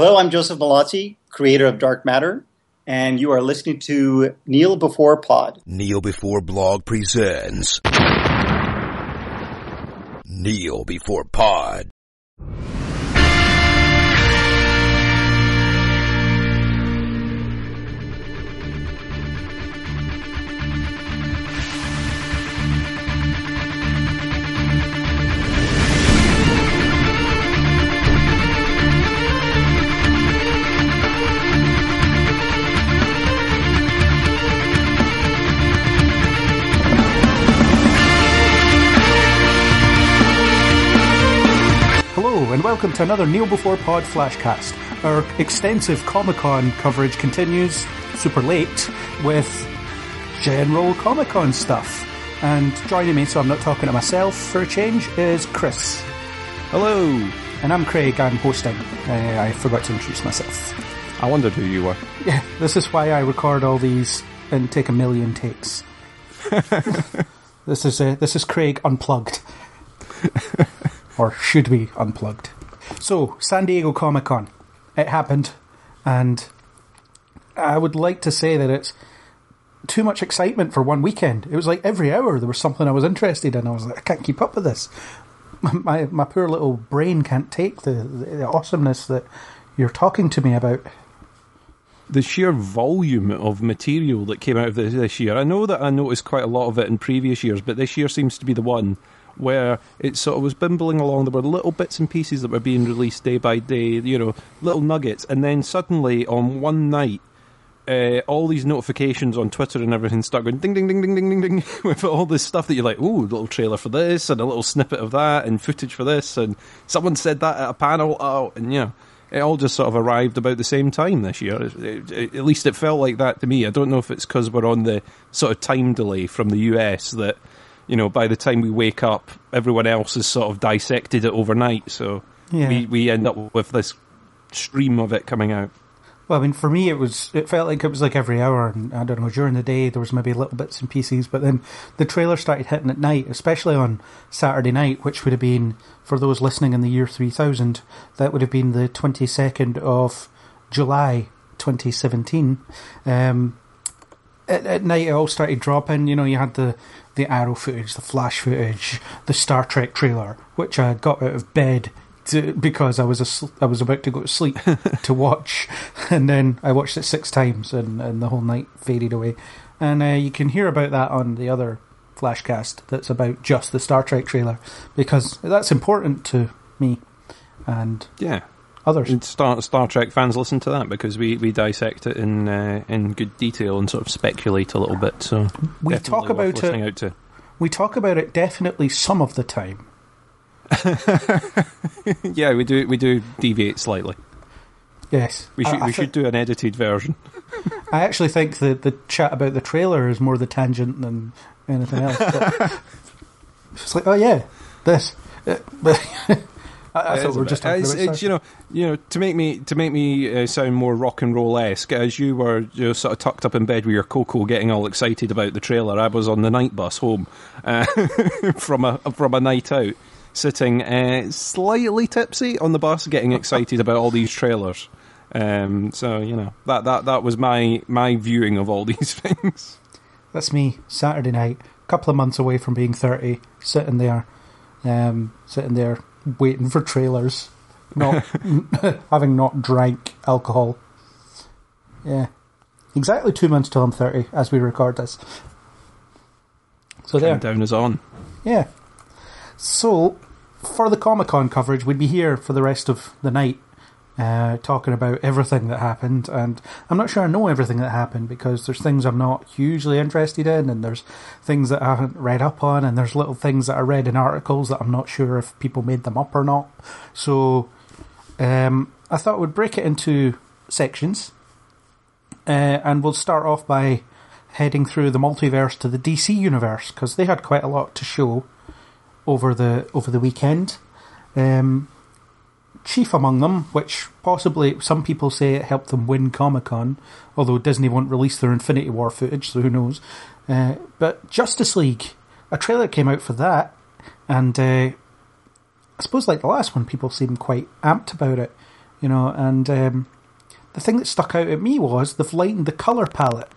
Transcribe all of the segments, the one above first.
Hello, I'm Joseph Mallozzi, creator of Dark Matter, and you are listening to Kneel Before Pod. Kneel Before Blog presents Kneel Before Pod. And welcome to another Kneel Before Pod Flashcast. Our extensive Comic Con coverage continues super late with general Comic Con stuff. And joining me, so I'm not talking to myself for a change, is Chris. Hello. And I'm Craig, I'm hosting. Uh, I forgot to introduce myself. I wondered who you were. Yeah, this is why I record all these and take a million takes. this is uh, this is Craig unplugged, or should be unplugged. So San Diego Comic Con, it happened, and I would like to say that it's too much excitement for one weekend. It was like every hour there was something I was interested in. I was like, I can't keep up with this. My my poor little brain can't take the, the, awesomeness that you're talking to me about. The sheer volume of material that came out of this, this year. I know that I noticed quite a lot of it in previous years, but this year seems to be the one where it sort of was bimbling along. There were little bits and pieces that were being released day by day, you know, little nuggets. And then suddenly on one night, uh, all these notifications on Twitter and everything start going ding, ding, ding, ding, ding, ding, ding, with all this stuff that you're like, ooh, little trailer for this, and a little snippet of that, and footage for this, and someone said that at a panel, oh, and yeah, it all just sort of arrived about the same time this year. It- it- at least it felt like that to me. I don't know if it's because we're on the sort of time delay from the US that, you know, by the time we wake up, everyone else has sort of dissected it overnight, so Yeah. we, we end up with this stream of it coming out. Well, I mean, for me, it was it felt like it was like every hour, and I don't know. During the day, there was maybe little bits and pieces, but then the trailer started hitting at night, especially on Saturday night, which would have been for those listening in the year three thousand. That would have been the twenty second of July, twenty seventeen. Um, at, at night, it all started dropping. You know, you had the the Arrow footage, the Flash footage, the Star Trek trailer, which I got out of bed to, because I was asl- I was about to go to sleep to watch, and then I watched it six times, and, and the whole night faded away. And uh, you can hear about that on the other Flashcast that's about just the Star Trek trailer because that's important to me and Yeah. Others. Star Star Trek fans listen to that because we, we dissect it in uh, in good detail and sort of speculate a little bit. So We talk about it-. We talk about it definitely some of the time. Yeah, we do we do deviate slightly. Yes, We should I we thi- should do an edited version. I actually think that the chat about the trailer is more the tangent than anything else. It's like, oh yeah, this. I, I thought we were just talking It's- about it's, you know you know to make me to make me uh, sound more rock and roll esque as you were you know, sort of tucked up in bed with your cocoa getting all excited about the trailer. I was on the night bus home uh, from a from a night out, sitting uh, slightly tipsy on the bus, getting excited about all these trailers. Um, so you know that that that was my my viewing of all these things. That's me, Saturday night, a couple of months away from being 30, sitting there, um, sitting there waiting for trailers, not having not drank alcohol. Yeah. Exactly two months till I'm 30 as we record this. So there. Countdown is on. Yeah. So, for the Comic Con coverage, we'd be here for the rest of the night, uh, talking about everything that happened. And I'm not sure I know everything that happened because there's things I'm not hugely interested in, and there's things that I haven't read up on, and there's little things that I read in articles that I'm not sure if people made them up or not. So, um, I thought we'd break it into sections, uh, and we'll start off by heading through the multiverse to the DC universe because they had quite a lot to show over the over the weekend. Um, chief among them, which possibly some people say it helped them win Comic Con, although Disney won't release their Infinity War footage, so who knows. Uh, but Justice League, a trailer came out for that, and uh, I suppose like the last one, people seemed quite amped about it. you know. And um, the thing that stuck out at me was they've lightened the color palette.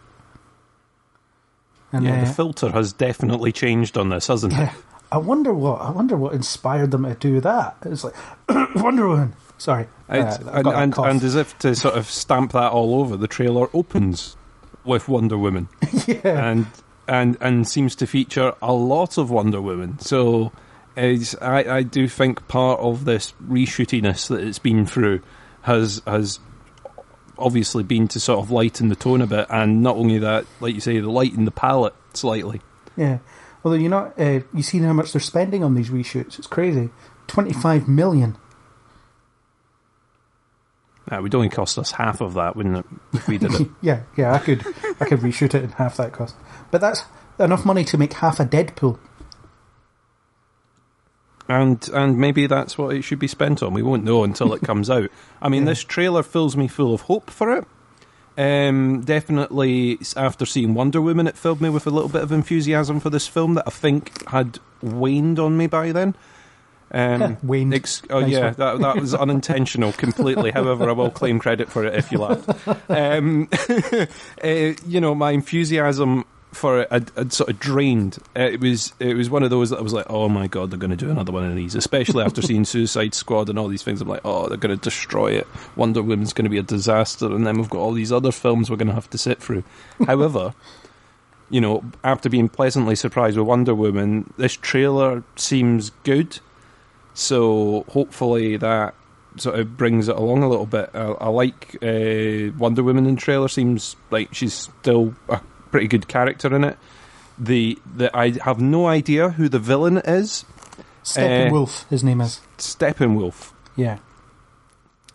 And yeah, uh, the filter has definitely changed on this, hasn't yeah, it? I wonder what I wonder what inspired them to do that. It's like Wonder Woman. Sorry, Uh, and, and, and as if to sort of stamp that all over, the trailer opens with Wonder Woman. yeah, and and and seems to feature a lot of Wonder Woman. So it's, I, I do think part of this reshootiness that it's been through has has obviously been to sort of lighten the tone a bit, and not only that, like you say, the lighten the palette slightly. yeah. Although you're not, uh, you seen how much they're spending on these reshoots? It's crazy. Twenty-five million. Uh, it would only cost us half of that, wouldn't it, if we did it? Yeah, yeah. I could, I could reshoot it in half that cost. But that's enough money to make half a Deadpool. and and maybe that's what it should be spent on. We won't know until it comes out. I mean, this trailer fills me full of hope for it. Um, definitely, after seeing Wonder Woman, it filled me with a little bit of enthusiasm for this film that I think had waned on me by then. Um, Waned. ex- oh Nice yeah, one. that, that was unintentional completely. However, I will claim credit for it if you like. Um, uh, you know, my enthusiasm for it I'd sort of drained. Uh, it was it was one of those that I was like, oh my god, they're going to do another one of these. Especially after seeing Suicide Squad and all these things, I'm like, oh, they're going to destroy it. Wonder Woman's going to be a disaster, and then we've got all these other films we're going to have to sit through. However. You know, after being pleasantly surprised with Wonder Woman, this trailer seems good. So hopefully that sort of brings it along a little bit. I, I like uh, Wonder Woman in trailer. Seems like she's still a pretty good character in it. The the I have no idea who the villain is. Steppenwolf, uh, his name is. Steppenwolf. Yeah,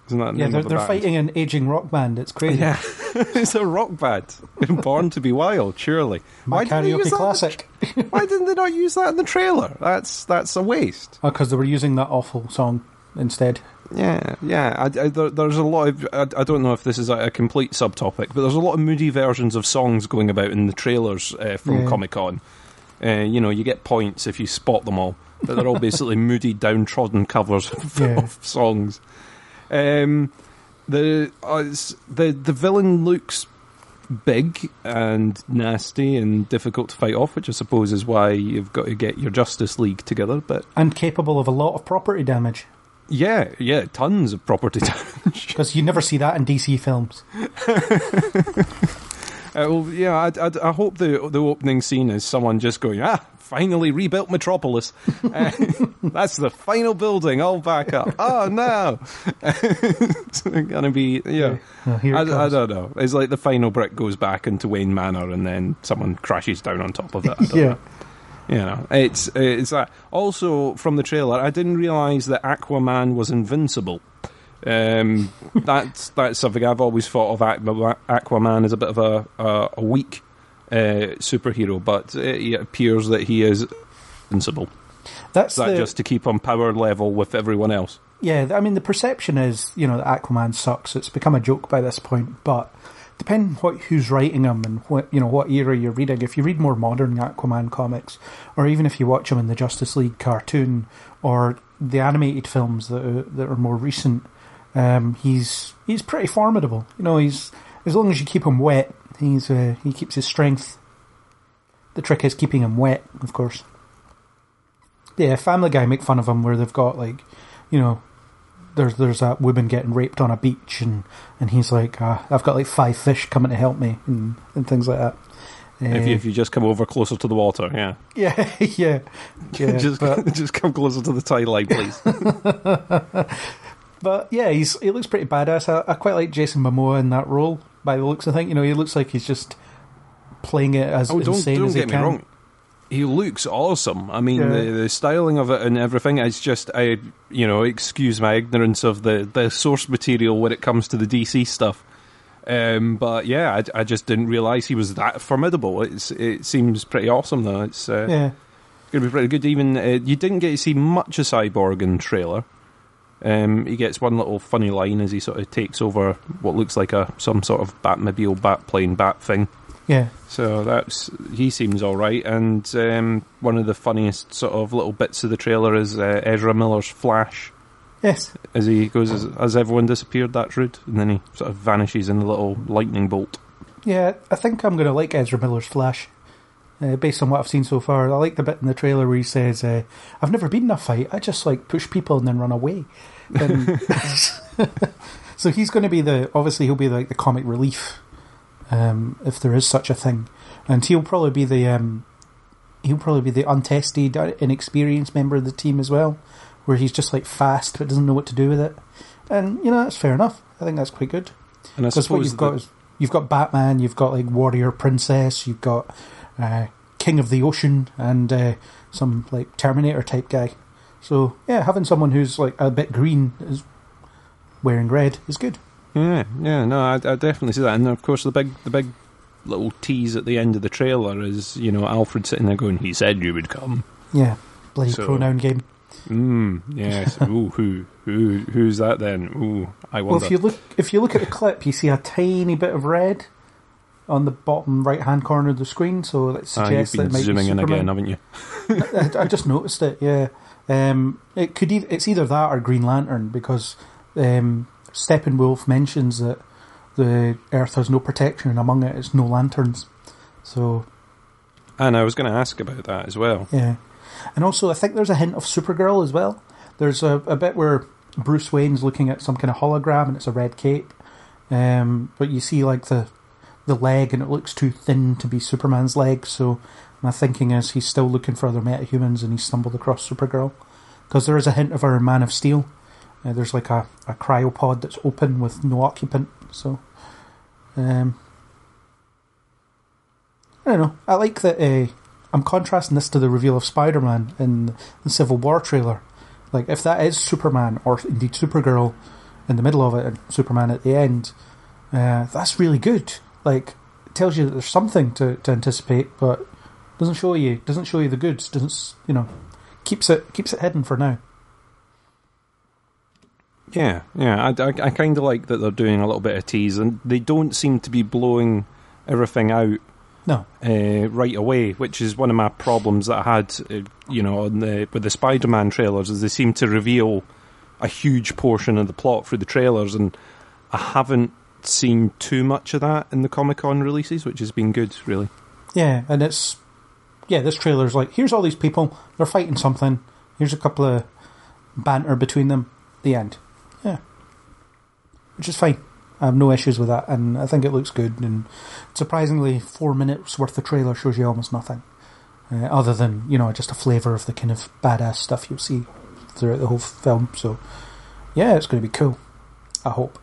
Isn't that the yeah. They're, the they're fighting an aging rock band. It's crazy. Yeah, it's a rock band. Born to be wild. Surely. My didn't karaoke classic. tra- Why didn't they not use that in the trailer? That's that's a waste. Oh, because they were using that awful song instead. Yeah, yeah. I, I, there, there's a lot of. I, I don't know if this is a, a complete subtopic, but there's a lot of moody versions of songs going about in the trailers uh, from Yeah. Comic Con. Uh, you know, you get points if you spot them all, but they're all basically moody, downtrodden covers of, Yeah. of songs. Um, the uh, the the villain looks big and nasty and difficult to fight off, which I suppose is why you've got to get your Justice League together. But And capable of a lot of property damage. Yeah, yeah, tons of property damage. Because you never see that in DC films. Uh, well, yeah, I, I, I hope the the opening scene is someone just going, ah, finally rebuilt Metropolis. Uh, that's the final building, all back up. Oh no, it's gonna be yeah. I, I don't know. It's like the final brick goes back into Wayne Manor, and then someone crashes down on top of it. Yeah. know. You know, it's it's that. Also, from the trailer, I didn't realize that Aquaman was invincible. Um, that's that's something I've always thought of Aquaman as a bit of a a, a weak uh, superhero, but it, it appears that he is invincible. That's Is that the, just to keep on power level with everyone else? Yeah, I mean the perception is, you know, that Aquaman sucks. It's become a joke by this point, but depending what who's writing them and what you know what era you're reading. If you read more modern Aquaman comics, or even if you watch them in the Justice League cartoon or the animated films that are, that are more recent, um, he's he's pretty formidable. You know, he's as long as you keep him wet, he's uh, he keeps his strength. The trick is keeping him wet, of course. Yeah, Family Guy make fun of him where they've got like, you know, there's there's that woman getting raped on a beach and and he's like, ah, I've got like five fish coming to help me and, and things like that. If Uh, you, if you just come over closer to the water, yeah, yeah, yeah, yeah. just but, just come closer to the tide line, please. but yeah, he's he looks pretty badass. I, I quite like Jason Momoa in that role. By the looks, I think you know he looks like he's just playing it as Oh, don't, insane don't as he get me can. wrong. He looks awesome. I mean, Yeah. the, the styling of it and everything. It's just, I, you know, excuse my ignorance of the, the source material when it comes to the DC stuff. Um, but yeah, I, I just didn't realize he was that formidable. It's, it seems pretty awesome though. It's uh, Yeah, going to be pretty good. Even uh, you didn't get to see much of Cyborg in the trailer. Um, he gets one little funny line as he sort of takes over what looks like a some sort of Batmobile, bat plane, bat thing. Yeah, So that's he seems all right, and um, one of the funniest sort of little bits of the trailer is uh, Ezra Miller's Flash Yes. As he goes, as, has everyone disappeared? That's rude. And then he sort of vanishes in a little lightning bolt. Yeah, I think I'm going to like Ezra Miller's Flash. Uh, based on what I've seen so far, I like the bit in the trailer where he says, uh, "I've never been in a fight. I just like push people and then run away." And so he's going to be the obviously he'll be like the comic relief, um, if there is such a thing, and he'll probably be the um, he'll probably be the untested, inexperienced member of the team as well, where he's just like fast but doesn't know what to do with it, and you know that's fair enough. I think that's quite good. And I Because what you've got is you've got Batman, you've got like Warrior Princess, you've got uh, King of the Ocean, and uh, some like Terminator type guy. So yeah, having someone who's like a bit green is wearing red is good. Yeah, yeah, no, I, I definitely see that. And of course, the big, the big little tease at the end of the trailer is, you know, Alfred sitting there going, "He said you would come." Yeah, bloody So- pronoun game. Mm, yes. Ooh, who, who, who's that then? Ooh, I Well, if you look if you look at the clip, you see a tiny bit of red on the bottom right hand corner of the screen, so that Ah, suggests that it might zooming be in again, haven't you? I, I just noticed it. Yeah, um, it could. E- it's either that or Green Lantern because um, Steppenwolf mentions that the Earth has no protection, and among it, it is no lanterns. So And I was going to ask about that as well. yeah, and also I think there's a hint of Supergirl as well. There's a, a bit where Bruce Wayne's looking at some kind of hologram, and it's a red cape. Um, but you see like the the leg, and it looks too thin to be Superman's leg. So my thinking is he's still looking for other metahumans, and he stumbled across Supergirl because there is a hint of her in Man of Steel. Uh, there's like a, a cryopod that's open with no occupant. So um, I don't know. I like that. Uh, I'm contrasting this to the reveal of Spider-Man in the Civil War trailer. Like, if that is Superman or indeed Supergirl in the middle of it and Superman at the end, uh, that's really good. Like, it tells you that there's something to, to anticipate, but doesn't show you doesn't show you the goods. Doesn't you know? Keeps it keeps it hidden for now. Yeah, yeah. I, I, I kind of like that they're doing a little bit of tease, and they don't seem to be blowing everything out No, uh, right away, which is one of my problems that I had, uh, you know, on the, with the Spider-Man trailers, is they seem to reveal a huge portion of the plot through the trailers, and I haven't seen too much of that in the Comic Con releases, which has been good, really. yeah, and it's yeah. This trailer's like here's all these people. They're fighting something. Here's a couple of banter between them. The end. Which is fine. I have no issues with that, and I think it looks good. And surprisingly, four minutes worth of trailer shows you almost nothing, uh, other than you know just a flavour of the kind of badass stuff you'll see throughout the whole film. So, yeah, it's going to be cool. I hope.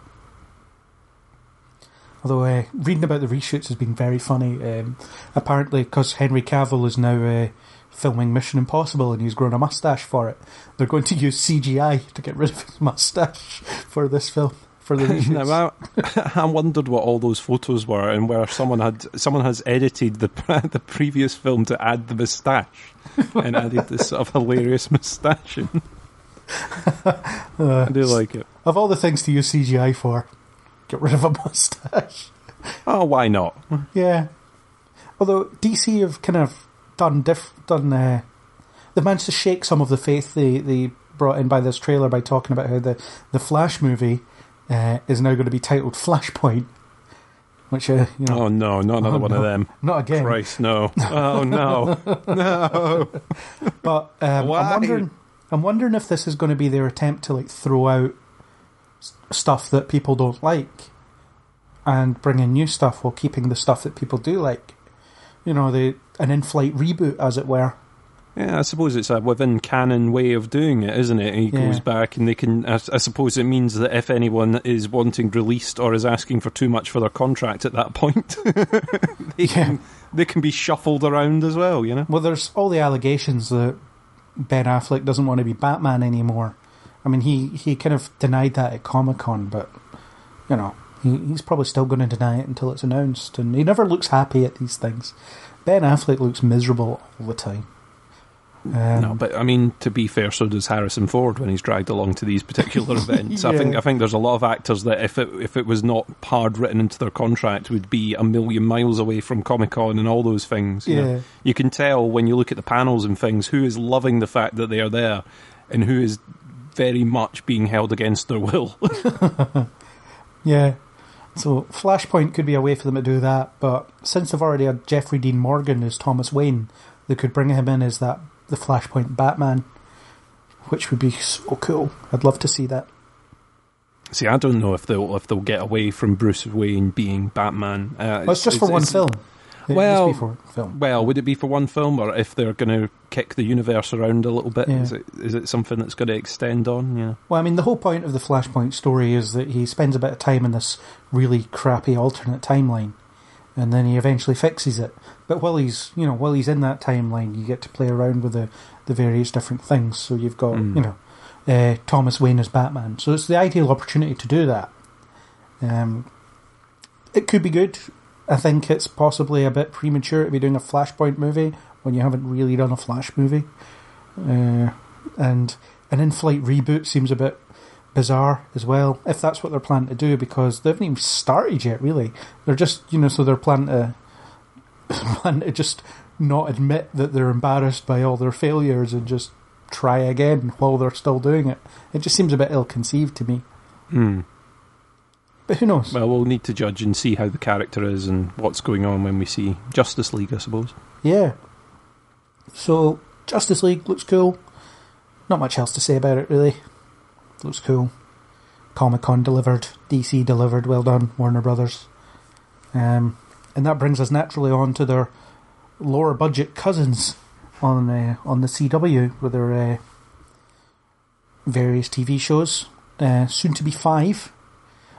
Although uh, reading about the reshoots has been very funny. Um, apparently, because Henry Cavill is now uh, filming Mission Impossible and he's grown a mustache for it, they're going to use CGI to get rid of his mustache for this film for the. Now, I, I wondered what all those photos were, and where someone had someone has edited the the previous film to add the moustache, and added this sort of hilarious moustache. in. I do like it. of all the things to use CGI for, get rid of a mustache. Oh, why not? Yeah. Although DC have kind of done diff- done uh, they've managed to shake some of the faith they, they brought in by this trailer by talking about how the the Flash movie uh, is now going to be titled Flashpoint, which uh, you know Oh no, not another Oh, one no. of them. not again. Christ, no. Oh no, no. But um? I'm wondering I'm wondering if this is going to be their attempt to like throw out stuff that people don't like and bring in new stuff while keeping the stuff that people do like. You know, the an in-flight reboot, as it were. Yeah, I suppose it's a within canon way of doing it, isn't it? He Yeah. goes back, and they can. I, I suppose it means that if anyone is wanting released or is asking for too much for their contract at that point, they can they can be shuffled around as well. You know. Well, there's all the allegations that Ben Affleck doesn't want to be Batman anymore. I mean, he, he kind of denied that at Comic Con, but you know, he, he's probably still going to deny it until it's announced. And he never looks happy at these things. Ben Affleck looks miserable all the time. Um, no, but I mean, to be fair, so does Harrison Ford when he's dragged along to these particular events. I think I think there's a lot of actors that if it if it was not hard written into their contract, would be a million miles away from Comic Con and all those things. You, know. Yeah. you can tell when you look at the panels and things who is loving the fact that they are there, and who is very much being held against their will. Yeah. So Flashpoint could be a way for them to do that, but since they've already had Jeffrey Dean Morgan as Thomas Wayne, they could bring him in as that the Flashpoint Batman, which would be so cool. I'd love to see that. See, I don't know if they'll if they'll get away from Bruce Wayne being Batman. Uh, Well, it's just for one film. It'd well- film. Well, would it be for one film, or if they're going to kick the universe around a little bit? Yeah. Is it is it something that's going to extend on? Yeah. Well, I mean, the whole point of the Flashpoint story is that he spends a bit of time in this really crappy alternate timeline, and then he eventually fixes it. But while he's, you know, while he's in that timeline, you get to play around with the, the various different things. So you've got, Mm. you know, uh, Thomas Wayne as Batman. So it's the ideal opportunity to do that. Um, it could be good. I think it's possibly a bit premature to be doing a Flashpoint movie when you haven't really done a Flash movie. Uh, and an in-flight reboot seems a bit bizarre as well, if that's what they're planning to do, because they haven't even started yet. Really, they're just you know, so they're planning to planning to just not admit that they're embarrassed by all their failures and just try again while they're still doing it. It just seems a bit ill-conceived to me. Hmm. But who knows? Well, we'll need to judge and see how the character is and what's going on when we see Justice League, I suppose. Yeah. So Justice League looks cool. Not much else to say about it really. Looks cool. Comic Con delivered, DC delivered. Well done, Warner Brothers. Um, and that brings us naturally on to their lower budget cousins on uh, on the CW with their uh, various TV shows. Uh, soon to be five.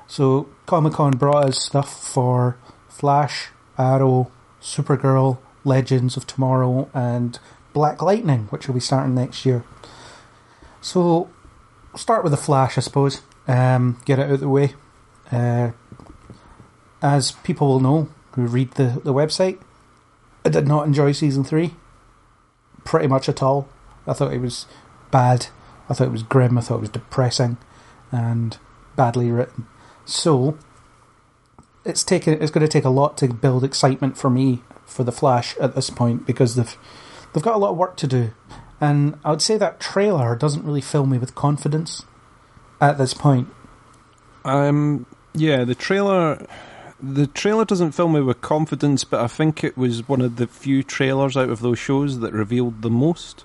So Comic Con brought us stuff for Flash, Arrow, Supergirl, Legends of Tomorrow, and Black Lightning, which will be starting next year. So, start with the Flash, I suppose. Um, get it out of the way. Uh, as people will know who read the, the website, I did not enjoy season three. Pretty much at all. I thought it was bad. I thought it was grim. I thought it was depressing and badly written. So, it's taken. It's going to take a lot to build excitement for me for the Flash at this point because they've they've got a lot of work to do, and I would say that trailer doesn't really fill me with confidence at this point. Um, yeah, the trailer. The trailer doesn't fill me with confidence, but I think it was one of the few trailers out of those shows that revealed the most.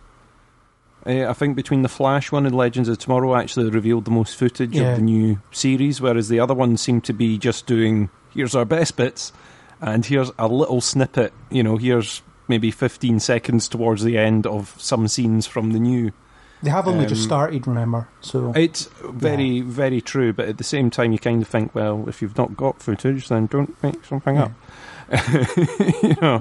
Uh, I think between the Flash one and Legends of Tomorrow actually revealed the most footage Yeah. of the new series, whereas the other one seemed to be just doing here's our best bits, and here's a little snippet. You know, here's maybe 15 seconds towards the end of some scenes from the new. They have only just Um, started, remember? So It's very, very true, but at the same time, you kind of think, well, if you've not got footage, then don't make something Yeah. up. you know,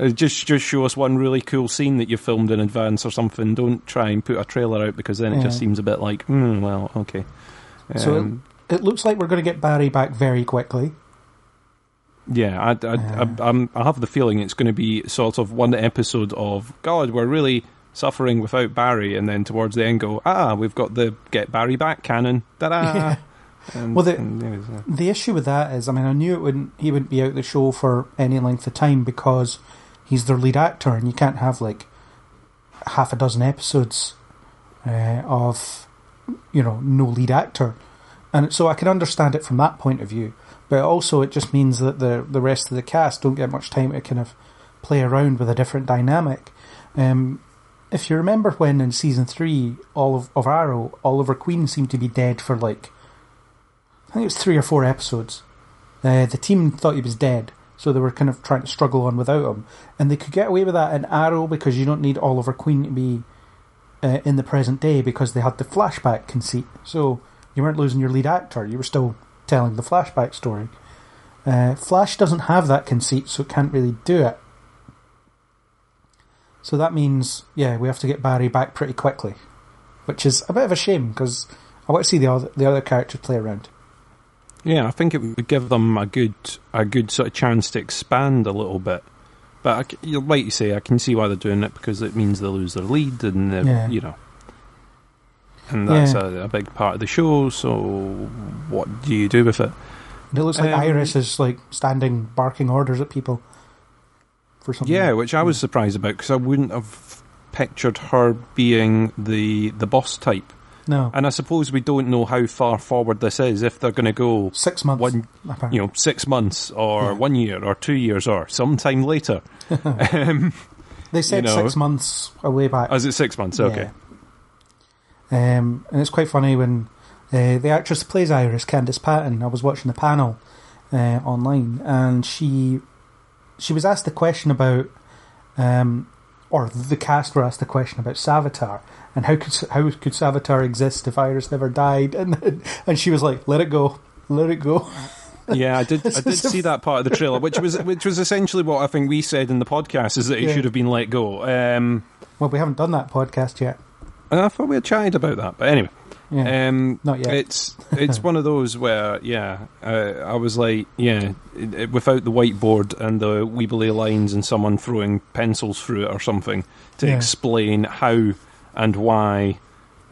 Uh, just just show us one really cool scene that you filmed in advance or something. Don't try and put a trailer out because then it just seems a bit like, hmm, well, okay. So- Um, it looks like we're going to get Barry back very quickly. Yeah, I, I, Uh. I, I'm, I have the feeling it's going to be sort of one episode of God, we're really suffering without Barry, and then towards the end go, ah, we've got the get Barry back cannon, ta-da! Yeah. And, Well, the- yeah, yeah. The issue with that is, I mean, I knew it wouldn't. He wouldn't be out the show for any length of time because he's their lead actor, and you can't have like half a dozen episodes uh, of you know no lead actor, and so I can understand it from that point of view. But also, it just means that the the rest of the cast don't get much time to kind of play around with a different dynamic. Um, if you remember when in season three, all of, of Arrow, Oliver Queen seemed to be dead for like I think it was three or four episodes. Uh, the team thought he was dead, so they were kind of trying to struggle on without him. And they could get away with that in Arrow because you don't need Oliver Queen to be uh, in the present day because they had the flashback conceit. So you weren't losing your lead actor, you were still telling the flashback story. Uh, Flash doesn't have that conceit, so it can't really do it. So that means, yeah, we have to get Barry back pretty quickly, which is a bit of a shame because I want to see the other the other characters play around. Yeah, I think it would give them a good a good sort of chance to expand a little bit. But I like you say, I can see why they're doing it because it means they lose their lead, and they're- Yeah. you know, and that's Yeah. a, a big part of the show. So, what do you do with it? And it looks like Um, Iris is like standing, barking orders at people for something. Yeah, which I was surprised about because I wouldn't have pictured her being the the boss type. No. And I suppose we don't know how far forward this is. If they're going to go Six months. one, apparently. you know, six months or Yeah. one year or two years or sometime later. um, they said you know. six months away back. oh, is it six months? Okay. Um, and it's quite funny when uh, the actress who plays Iris, Candice Patton. I was watching the panel uh, online, and she she was asked a question about, um, or the cast were asked a question about Savitar and how could how could Savitar exist if Iris never died, and then, and she was like, "Let it go, let it go." Yeah, I did. I did see that part of the trailer, which was which was essentially what I think we said in the podcast is that he Yeah. should have been let go. Um, Well, we haven't done that podcast yet. I thought we had chatted about that, but anyway. Yeah. Um, Not yet. It's it's one of those where yeah, uh, I was like yeah, it, it- without the whiteboard and the weebly lines and someone throwing pencils through it or something to Yeah. explain how and why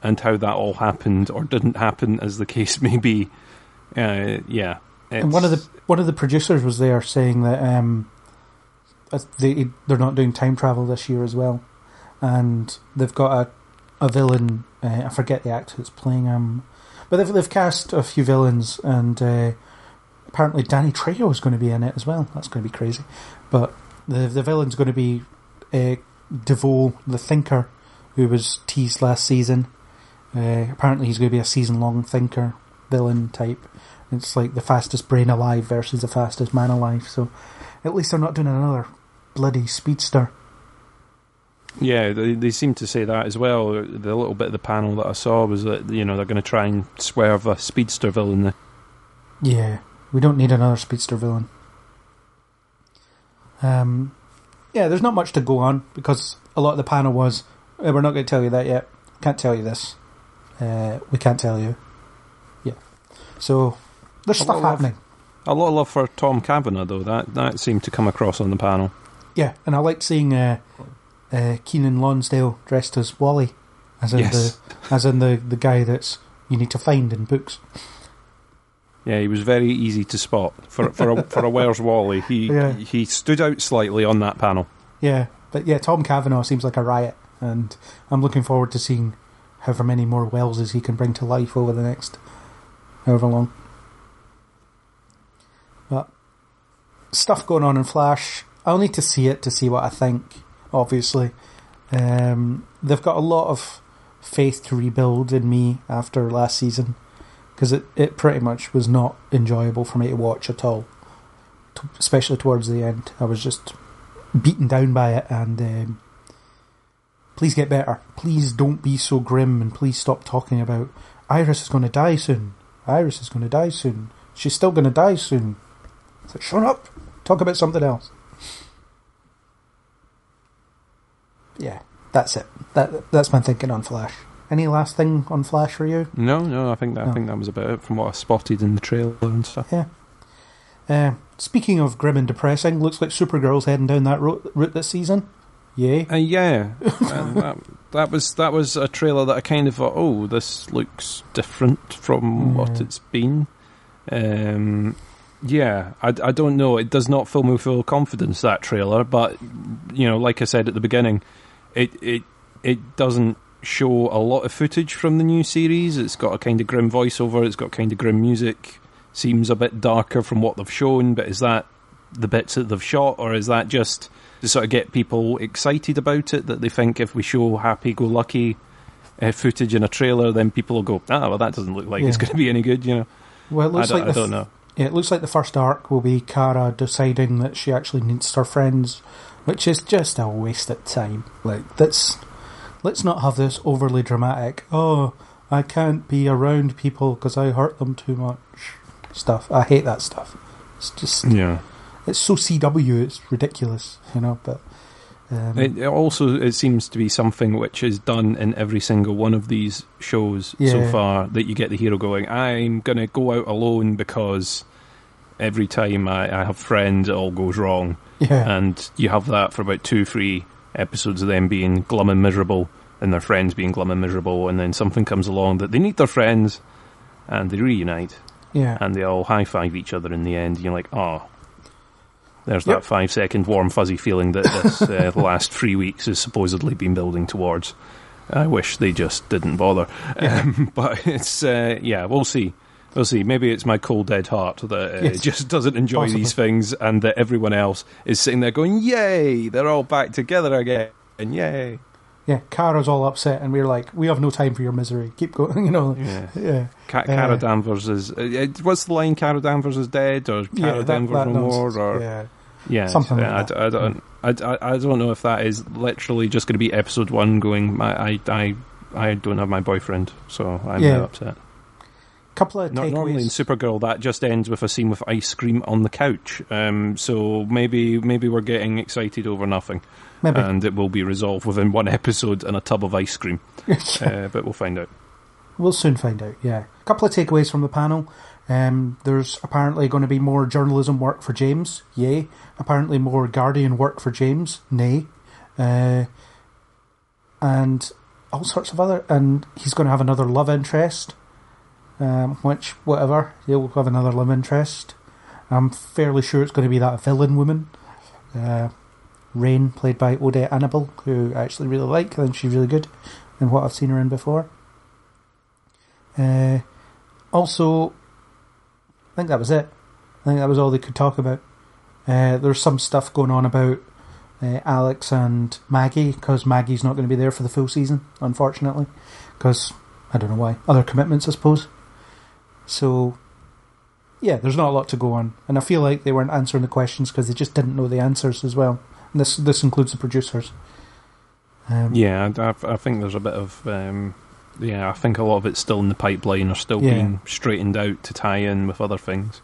and how that all happened or didn't happen, as the case may be. Uh, yeah, And one of the one of the producers was there saying that um, uh, they they're not doing time travel this year as well, and they've got a a villain. Uh, I forget the actor that's playing him, but they've they've cast a few villains, and uh, apparently Danny Trejo is going to be in it as well. That's going to be crazy, but the the villain's going to be uh, DeVoe, the Thinker, who was teased last season. Uh, apparently, he's going to be a season long Thinker villain type. It's like the fastest brain alive versus the fastest man alive. So at least they're not doing another bloody speedster. Yeah, they, they seem to say that as well. The little bit of the panel that I saw was that you know they're going to try and swerve a speedster villain. There. Yeah, we don't need another speedster villain. Um, yeah, there's not much to go on because a lot of the panel was, "Eh, we're not going to tell you that yet. Can't tell you this. Uh, we can't tell you. Yeah. So there's A stuff of love. happening. A lot of love for Tom Cavanagh though. That that seemed to come across on the panel. Yeah, and I liked seeing uh, uh, Keiynan Lonsdale dressed as Wally, as in Yes. the as in the the guy that's you need to find in books. Yeah, he was very easy to spot for for a, for a Where's Wally. He Yeah. he stood out slightly on that panel. Yeah, but yeah, Tom Cavanagh seems like a riot, and I'm looking forward to seeing however many more Welleses he can bring to life over the next however long. But stuff going on in Flash. I'll need to see it to see what I think. Obviously, um, they've got a lot of faith to rebuild in me after last season because it, it pretty much was not enjoyable for me to watch at all. T- especially towards the end, I was just beaten down by it and um, please get better. Please don't be so grim and please stop talking about iris is going to die soon. Iris is going to die soon. She's still going to die soon. Shut up. Talk about something else yeah that's it that that's my thinking on flash any last thing on flash for you No, no, I think that, No. I think that was about it from what I spotted in the trailer and stuff. Yeah. Uh, speaking of grim and depressing looks like supergirl's heading down that route, route this season yay Uh, yeah, and that, that was that was a trailer that I kind of thought, oh, this looks different from what it's been. Um, yeah, I, I don't know. It does not fill me with full confidence that trailer, but you know, like I said at the beginning, it it it doesn't show a lot of footage from the new series. It's got a kind of grim voiceover. It's got kind of grim music. Seems a bit darker from what they've shown, but is that the bits that they've shot, or is that just to sort of get people excited about it? That they think if we show happy-go-lucky uh, footage in a trailer, then people will go, "Ah, well, that doesn't look like it's going to be any good," you know. well it I looks don't, like I don't know. Yeah, it looks like the first arc will be Kara deciding that she actually needs her friends, which is just a waste of time. Like that's let's not have this overly dramatic. Oh, I can't be around people because I hurt them too much. Stuff. I hate that stuff. It's just Yeah. it's so CW. It's ridiculous, you know. But um, It, it also it seems to be something which is done in every single one of these shows so far that you get the hero going, I'm going to go out alone because every time I, I have friends, it all goes wrong. yeah, And you have that for about two, three episodes of them being glum and miserable and their friends being glum and miserable. And then something comes along that they need their friends and they reunite yeah, and they all high five each other in the end. And You're like, oh, there's Yep. that five second warm fuzzy feeling that this uh, last three weeks has supposedly been building towards. I wish they just didn't bother. Um, but it's uh, yeah, we'll see. We'll see. Maybe it's my cold dead heart that uh, Yes. just doesn't enjoy Possibly. these things, and that everyone else is sitting there going, "Yay! They're all back together again!" And yay! Yeah, Kara's all upset, and we're like, we have no time for your misery. Keep going, you know. Yeah. Yeah, Ca- Uh, Danvers is. Uh, what's the line? Kara Danvers is dead, or Kara yeah, that, Danvers that no more, or yeah. yeah, something yeah, like I, that. I don't. I, I, don't know if that is literally just going to be episode one going. I, I, I, I don't have my boyfriend, so I'm Yeah. upset. Couple of Not normally in. Supergirl, that just ends with a scene with ice cream on the couch. Um, so maybe maybe we're getting excited over nothing, Maybe. and it will be resolved within one episode and a tub of ice cream. uh, but we'll find out. We'll soon find out, yeah. A couple of takeaways from the panel. Um, there's apparently going to be more journalism work for James, yay. Apparently more Guardian work for James, nay. Uh, and all sorts of other. And he's going to have another love interest, um, which, whatever, he'll have another love interest. I'm fairly sure it's going to be that villain woman. Uh, Rain, played by Odette Annable, who I actually really like. I think she's really good in what I've seen her in before. Uh, also, I think that was it. I think that was all they could talk about. Uh, there's some stuff going on about uh, Alex and Maggie because Maggie's not going to be there for the full season, unfortunately. Because I don't know why. Other commitments, I suppose. So, yeah, there's not a lot to go on, and I feel like they weren't answering the questions because they just didn't know the answers as well. This this includes the producers. Um, Yeah, I, I- think there's a bit of. Um, yeah, I think a lot of it's still in the pipeline or still Yeah. being straightened out to tie in with other things.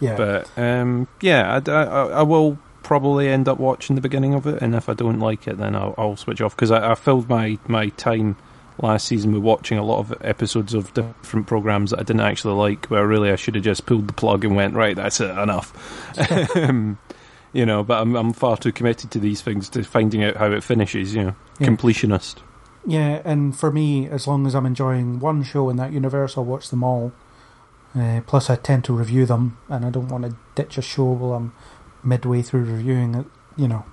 yeah. But um, yeah, I, I, I will probably end up watching the beginning of it, and if I don't like it, then I'll, I'll switch off because I, I filled my, my time last season with watching a lot of episodes of different programs that I didn't actually like. Where really I should have just pulled the plug and went right, that's it, enough. you know, but I'm I'm far too committed to these things to finding out how it finishes. You know, Yeah. completionist. Yeah, and for me, as long as I'm enjoying one show in that universe, I'll watch them all. Uh, plus, I tend to review them, and I don't want to ditch a show while I'm midway through reviewing it, you know,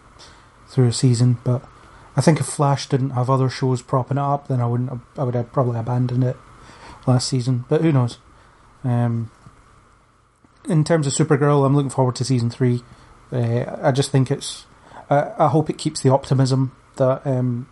through a season. But I think if Flash didn't have other shows propping it up, then I wouldn't. Have, I would have probably abandoned it last season. But who knows? Um, in terms of Supergirl, I'm looking forward to season three. Uh, I just think it's. I, I hope it keeps the optimism that um,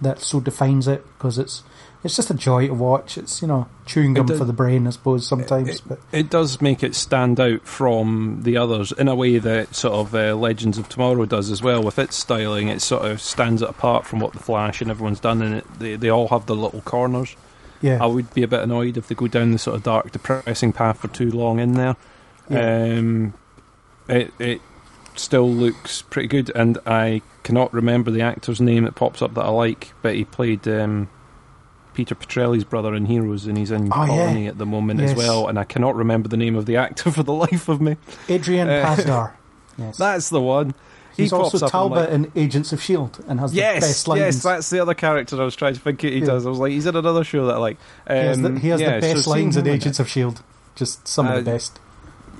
that so defines it because it's it's just a joy to watch. It's you know chewing gum does- for the brain, I suppose sometimes. but It does make it stand out from the others in a way that sort of uh, Legends of Tomorrow does as well. With its styling, it sort of stands it apart from what the Flash and everyone's done, and it, they they all have their little corners. yeah, I would be a bit annoyed if they go down the sort of dark, depressing path for too long in there. Yeah. Um, it it still looks pretty good, and I cannot remember the actor's name that pops up that I like, but he played um, Peter Petrelli's brother in Heroes, and he's in Oh, yeah. Colony at the moment as well. And I cannot remember the name of the actor for the life of me. Adrian uh, Pasdar. Yes, That's the one. He he's also Talbot like, in Agents of Shield and has the Yes, best lines. yes, that's the other character I was trying to think he Yeah. does. I was like, he's in another show that I like. Um, he has the, he has yeah, the best seeing lines in Agents of Shield. Just some of Uh, the best.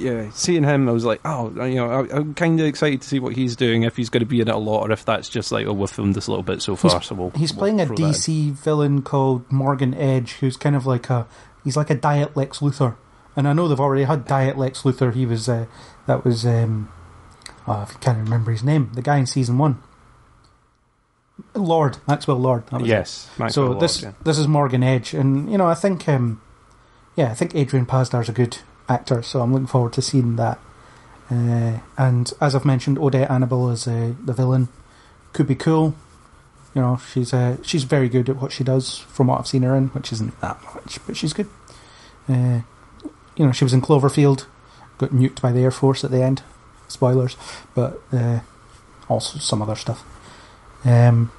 Yeah, seeing him, I was like, oh, you know, I, I'm kind of excited to see what he's doing. If he's going to be in it a lot, or if that's just like, oh, we've filmed this a little bit so far, so we'll. He's we'll playing a throw that in. DC villain called Morgan Edge, who's kind of like a he's like a Diet Lex Luthor. And I know they've already had Diet Lex Luthor. He was uh, that was um, oh, I can't remember his name. The guy in season one, Lord Maxwell Lord. that was. Yes, Maxwell so Lord, this yeah. this is Morgan Edge, and you know I think um, yeah I think Adrian Pasdar's a good actor, so I'm looking forward to seeing that. Uh, and as I've mentioned, Odette Annable as uh, the villain could be cool. You know, she's uh, she's very good at what she does from what I've seen her in, which isn't that much, but she's good. Uh, you know, she was in Cloverfield, got nuked by the Air Force at the end. Spoilers, but uh, also some other stuff. Um,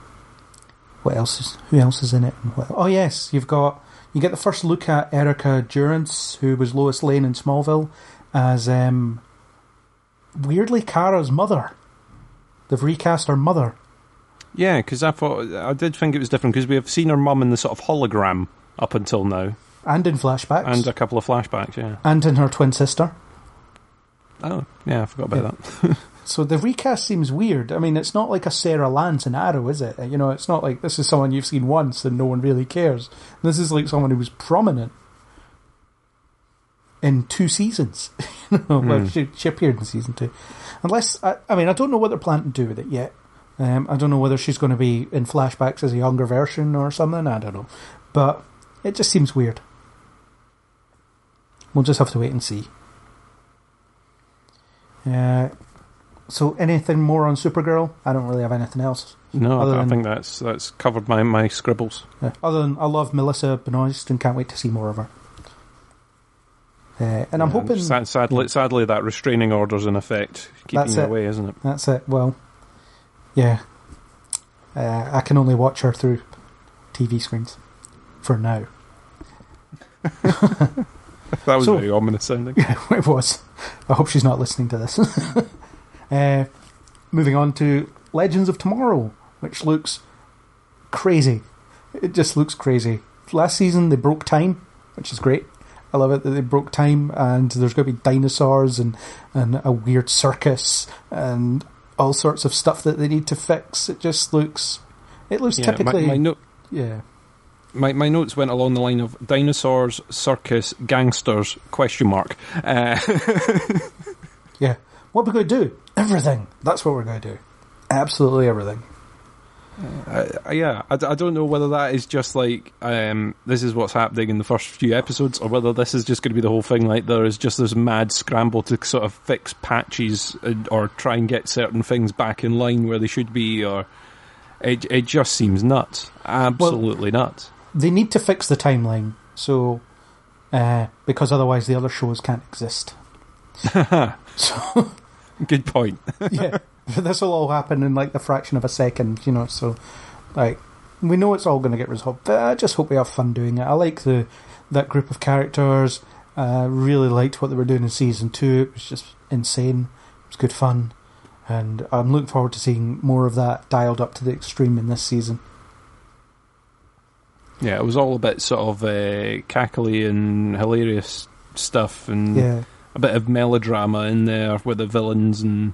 what else is? Who else is in it? What, oh yes, you've got you get the first look at Erica Durance, who was Lois Lane in Smallville, as um, weirdly Kara's mother. They've recast her mother. Yeah, because I thought I did think it was different because we have seen her mum in the sort of hologram up until now, and in flashbacks, and a couple of flashbacks. Yeah. and in her twin sister. Oh, yeah, I forgot about that. So the recast seems weird. I mean, it's not like a Sarah Lance in Arrow, is it? You know, it's not like this is someone you've seen once and no one really cares. This is like someone who was prominent in two seasons. you know, well, she, she appeared in season two. Unless, I, I mean, I don't know what they're planning to do with it yet. Um, I don't know whether she's going to be in flashbacks as a younger version or something. I don't know. But it just seems weird. We'll just have to wait and see. Uh, so, anything more on Supergirl? I don't really have anything else. No, I than- think that's that's covered my, my scribbles. Uh, other than I love Melissa Benoist and can't wait to see more of her. Uh, and I'm Yeah, hoping sad, sadly, sadly, that restraining order's in effect, keeping it. away, isn't it? that's it. Well, yeah, uh, I can only watch her through TV screens for now. That was So- very ominous sounding. Yeah, it was. I hope she's not listening to this. uh, moving on to Legends of Tomorrow, which looks crazy. It just looks crazy. Last season they broke time, which is great. I love it that they broke time, and there's going to be dinosaurs and and a weird circus and all sorts of stuff that they need to fix. It just looks. It looks Yeah, my, typically. my, note, yeah. my, my notes went along the line of dinosaurs, circus, gangsters, question mark. Uh, Yeah. What we're going to do? Everything. That's what we're going to do. Absolutely everything. Uh, yeah, I don't know whether that is just like um, this is what's happening in the first few episodes, or whether this is just going to be the whole thing. Like there is just this mad scramble to sort of fix patches and, or try and get certain things back in line where they should be, or it it just seems nuts, absolutely nuts. They need to fix the timeline, so uh, because otherwise the other shows can't exist. so Good point. yeah, this will all happen in like the fraction of a second, you know. So like we know it's all going to get resolved, but I just hope we have fun doing it. I like the that group of characters. Uh, really liked what they were doing in season two. It was just insane. It was good fun, and I'm looking forward to seeing more of that dialed up to the extreme in this season. Yeah, it was all a bit sort of uh, cackly and hilarious stuff, and Yeah, a bit of melodrama in there with the villains and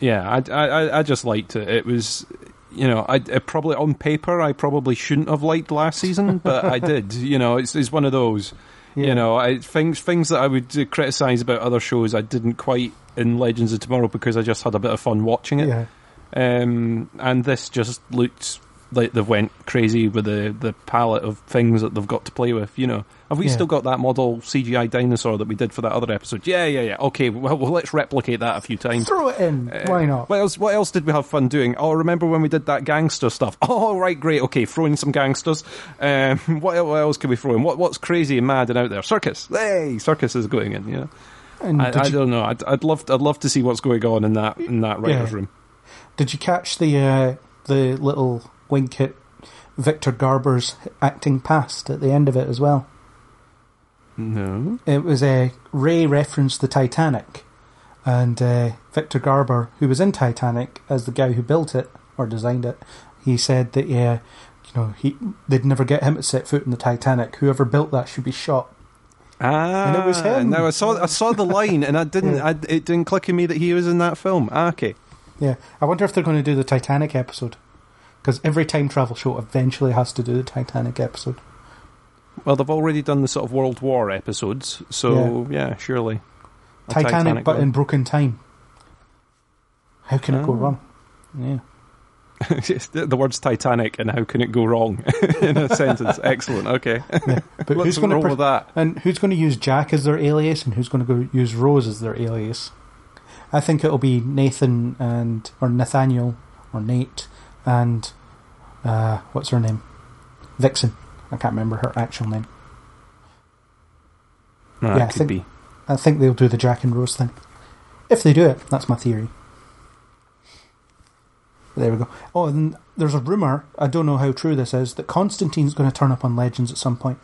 yeah I, I, I just liked it it was you know I, it probably on paper I probably shouldn't have liked last season but I did you know it's, it's one of those Yeah. you know I, things things that I would criticize about other shows I didn't quite in Legends of Tomorrow because I just had a bit of fun watching it yeah. um, and this just looked like they've went crazy with the, the palette of things that they've got to play with. You know, have we Yeah. still got that model CGI dinosaur that we did for that other episode? Yeah, yeah, yeah. Okay, well, well let's replicate that a few times. Throw it in. Uh, Why not? What else? What else did we have fun doing? Oh, remember when we did that gangster stuff? Oh, right, great. Okay, throw in some gangsters. Um, what, what else can we throw in? What, what's crazy and mad and out there? Circus. Hey, circus is going in. Yeah. And I, I you, don't know. I'd, I'd love. I'd love to see what's going on in that in that writers' Yeah. room. did you catch the uh, the little wink at Victor Garber's acting past at the end of it as well? No. It was a Ray referenced the Titanic, and uh, Victor Garber, who was in Titanic as the guy who built it or designed it, he said that yeah, you know, he they'd never get him to set foot in the Titanic. Whoever built that should be shot. Ah, And it was him. Now I saw I saw the line, and I didn't. Yeah. I, it didn't click in me that he was in that film. Ah, okay. Yeah, I wonder if they're going to do the Titanic episode because every time travel show eventually has to do the Titanic episode. Well, they've already done the sort of World War episodes, so yeah, surely. A Titanic, but one. in broken time. How can it go Oh. wrong? Yeah. the words Titanic and how can it go wrong in a sentence? Excellent. Okay, yeah. But who's going roll to with that. and who's going to use Jack as their alias, and who's going to go use Rose as their alias? I think it'll be Nathan and or Nathaniel or Nate and uh, what's her name? Vixen. I can't remember her actual name. No, Yeah, that I could think- be. I think they'll do the Jack and Rose thing. If they do it, that's my theory. There we go. Oh, and there's a rumor. I don't know how true this is that Constantine's going to turn up on Legends at some point.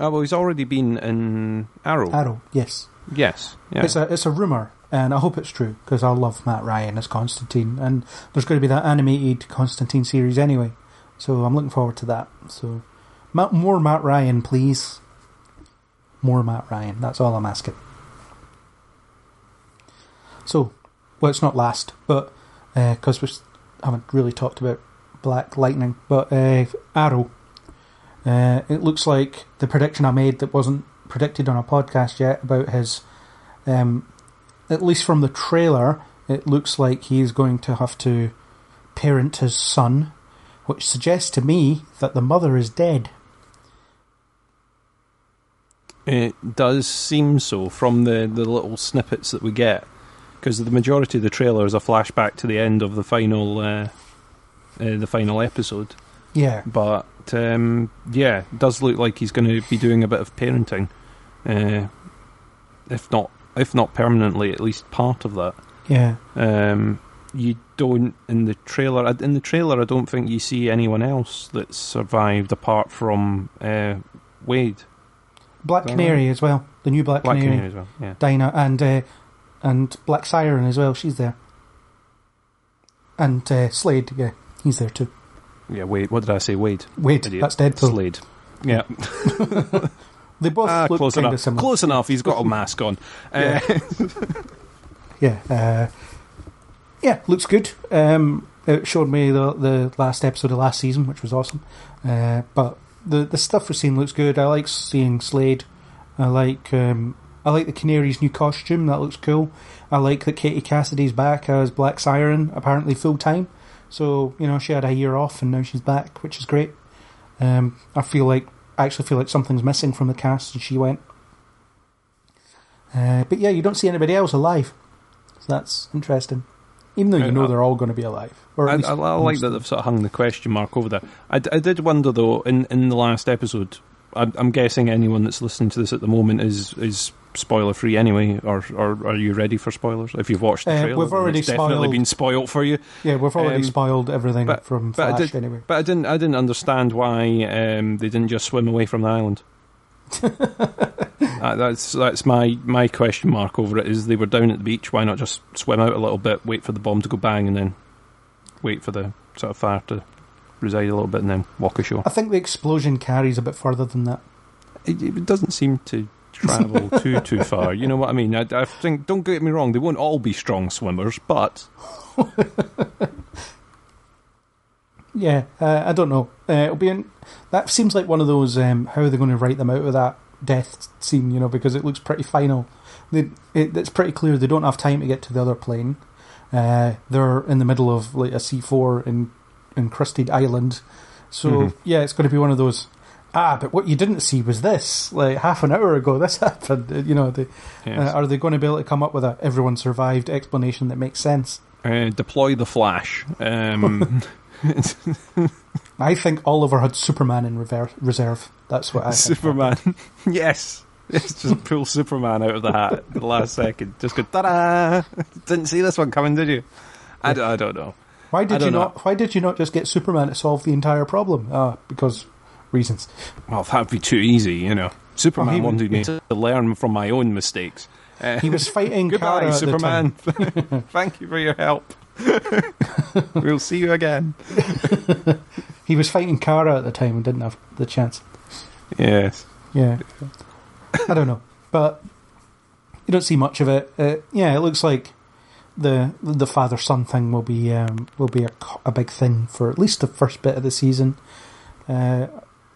Oh well, he's already been in Arrow. Arrow, yes. Yes. Yeah. It's a it's a rumor, and I hope it's true because I love Matt Ryan as Constantine, and there's going to be that animated Constantine series anyway. So I'm looking forward to that. So, more Matt Ryan, please. More Matt Ryan. That's all I'm asking. So, well, it's not last, but because we haven't really talked about Black Lightning, but uh, Arrow. Uh, it looks like the prediction I made that wasn't predicted on a podcast yet about his, um, at least from the trailer, it looks like he's going to have to parent his son, which suggests to me that the mother is dead. It does seem so from the, the little snippets that we get, because the majority of the trailer is a flashback to the end of the final uh, uh, the final episode. Yeah, But um, yeah, it does look like he's going to be doing a bit of parenting, uh, if not if not permanently, at least part of that. yeah. Um, you don't in the trailer. In the trailer, I don't think you see anyone else that's survived apart from uh, Wade, Black Canary as well. The new Black, Black Canary, Canary as well. Yeah. Dinah, and uh, and Black Siren as well. She's there, and uh, Slade. Yeah, he's there too. Yeah, Wade. What did I say? Wade. Wade. Idiot. that's Deadpool. Slade. Yeah, They both ah, look close kind of enough. similar. Close enough. He's got a mask on. Uh, Yeah, uh, yeah, looks good. Um, it showed me the the last episode of last season, which was awesome. Uh, but the the stuff we're seeing looks good. I like seeing Slade. I like um, I like the Canary's new costume. That looks cool. I like that Katie Cassidy's back as Black Siren, apparently full time. So you know she had a year off and now she's back, which is great. Um, I feel like I actually feel like something's missing from the cast, and she went. Uh, but yeah, you don't see anybody else alive. So that's interesting. Even though you know they're all going to be alive. Or I, I, like that they've sort of hung the question mark over that. I, d- I did wonder though in, in the last episode. I, I'm guessing anyone that's listening to this at the moment is is spoiler free anyway. Or, or are you ready for spoilers? If you've watched the Uh, trailer, we've already it's definitely been spoiled for you. Yeah, we've already um, spoiled everything but- from but I Flash did- anyway. But I didn't I didn't understand why um, they didn't just swim away from the island. Uh, that's that's my my question mark over it. Is they were down at the beach? Why not just swim out a little bit, wait for the bomb to go bang, and then wait for the sort of fire to reside a little bit, and then walk ashore? I think the explosion carries a bit further than that. It, it doesn't seem to travel too too far. You know what I mean? I, I think. Don't get me wrong. They won't all be strong swimmers, but Yeah, uh, I don't know. Uh, it'll be in, that seems like one of those. Um, how are they going to write them out of that death scene? You know, because it looks pretty final. They, it, it's pretty clear they don't have time to get to the other plane. Uh, they're in the middle of like a C four in encrusted island. So Mhm. yeah, it's going to be one of those. Ah, but what you didn't see was this. Like half an hour ago, this happened. Uh, You know, they, yes. uh, are they going to be able to come up with a everyone survived explanation that makes sense? Uh, deploy the flash. Um, I think Oliver had Superman in rever- reserve. That's what I. Superman. yes. Yes, just pull Superman out of the hat at the last second. Just go, ta-da! Didn't see this one coming, did you? I, d- I don't know. Why did you don't know. not? Why did you not just get Superman to solve the entire problem? Ah, because reasons. Well, that'd be too easy, you know. Superman Oh, he wanted me to learn from my own mistakes. Uh, He was fighting Goodbye, Kara at the Superman. time. Thank you for your help. we'll see you again. He was fighting Kara at the time and didn't have the chance. Yes. Yeah, I don't know, but you don't see much of it. Uh, yeah, it looks like the the father son thing will be um, will be a, a big thing for at least the first bit of the season. Uh,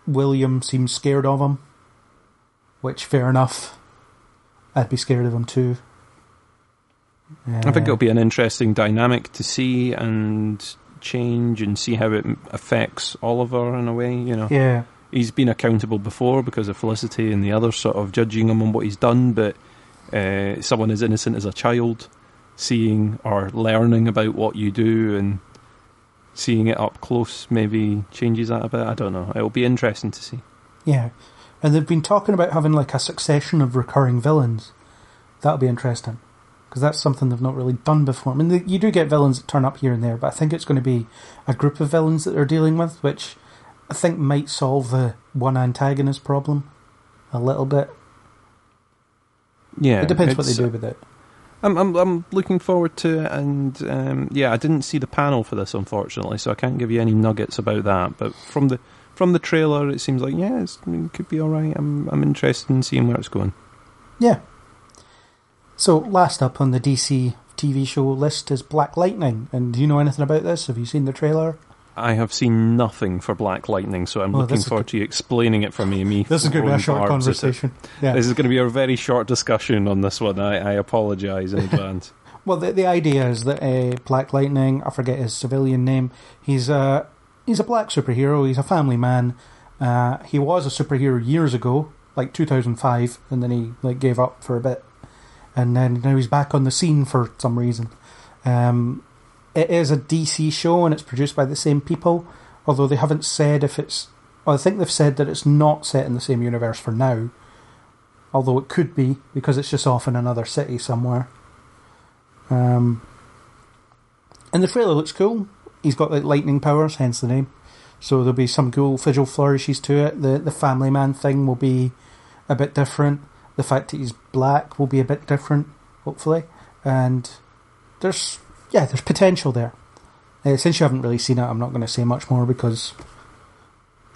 William seems scared of him, which fair enough. I'd be scared of him too. I think Uh, it'll be an interesting dynamic to see and change and see how it affects Oliver in a way, you know. Yeah, he's been accountable before because of Felicity and the others sort of judging him on what he's done, but uh, someone as innocent as a child seeing or learning about what you do and seeing it up close maybe changes that a bit. I don't know. It'll be interesting to see. yeah, and they've been talking about having like a succession of recurring villains. That'll be interesting because that's something they've not really done before. I mean, the, you do get villains that turn up here and there, but I think it's going to be a group of villains that they're dealing with, which I think might solve the one antagonist problem a little bit. Yeah, it depends what they do with it. I'm, I'm I'm looking forward to it, and um, yeah, I didn't see the panel for this unfortunately, so I can't give you any nuggets about that. But from the from the trailer, it seems like yeah, it could be all right. I'm I'm interested in seeing where it's going. Yeah. So last up on the DC TV show list is Black Lightning. And do you know anything about this? Have you seen the trailer? I have seen nothing for Black Lightning, so I'm Oh, looking forward to you explaining it for me. me This is going to be a short barbs at it. conversation. Yeah. This is going to be a very short discussion on this one. I, I apologise in advance. Well, the, the idea is that uh, Black Lightning, I forget his civilian name, he's a, he's a black superhero, he's a family man. Uh, he was a superhero years ago, like 2005, and then he like gave up for a bit. And then now he's back on the scene for some reason. Um, it is a DC show and it's produced by the same people, although they haven't said if it's. Well, I think they've said that it's not set in the same universe for now, although it could be because it's just off in another city somewhere. Um, and the trailer looks cool. He's got like lightning powers, hence the name. So there'll be some cool visual flourishes to it. The the family man thing will be a bit different. The fact that he's black will be a bit different, hopefully. And there's yeah, there's potential there. Uh, since you haven't really seen it, I'm not going to say much more because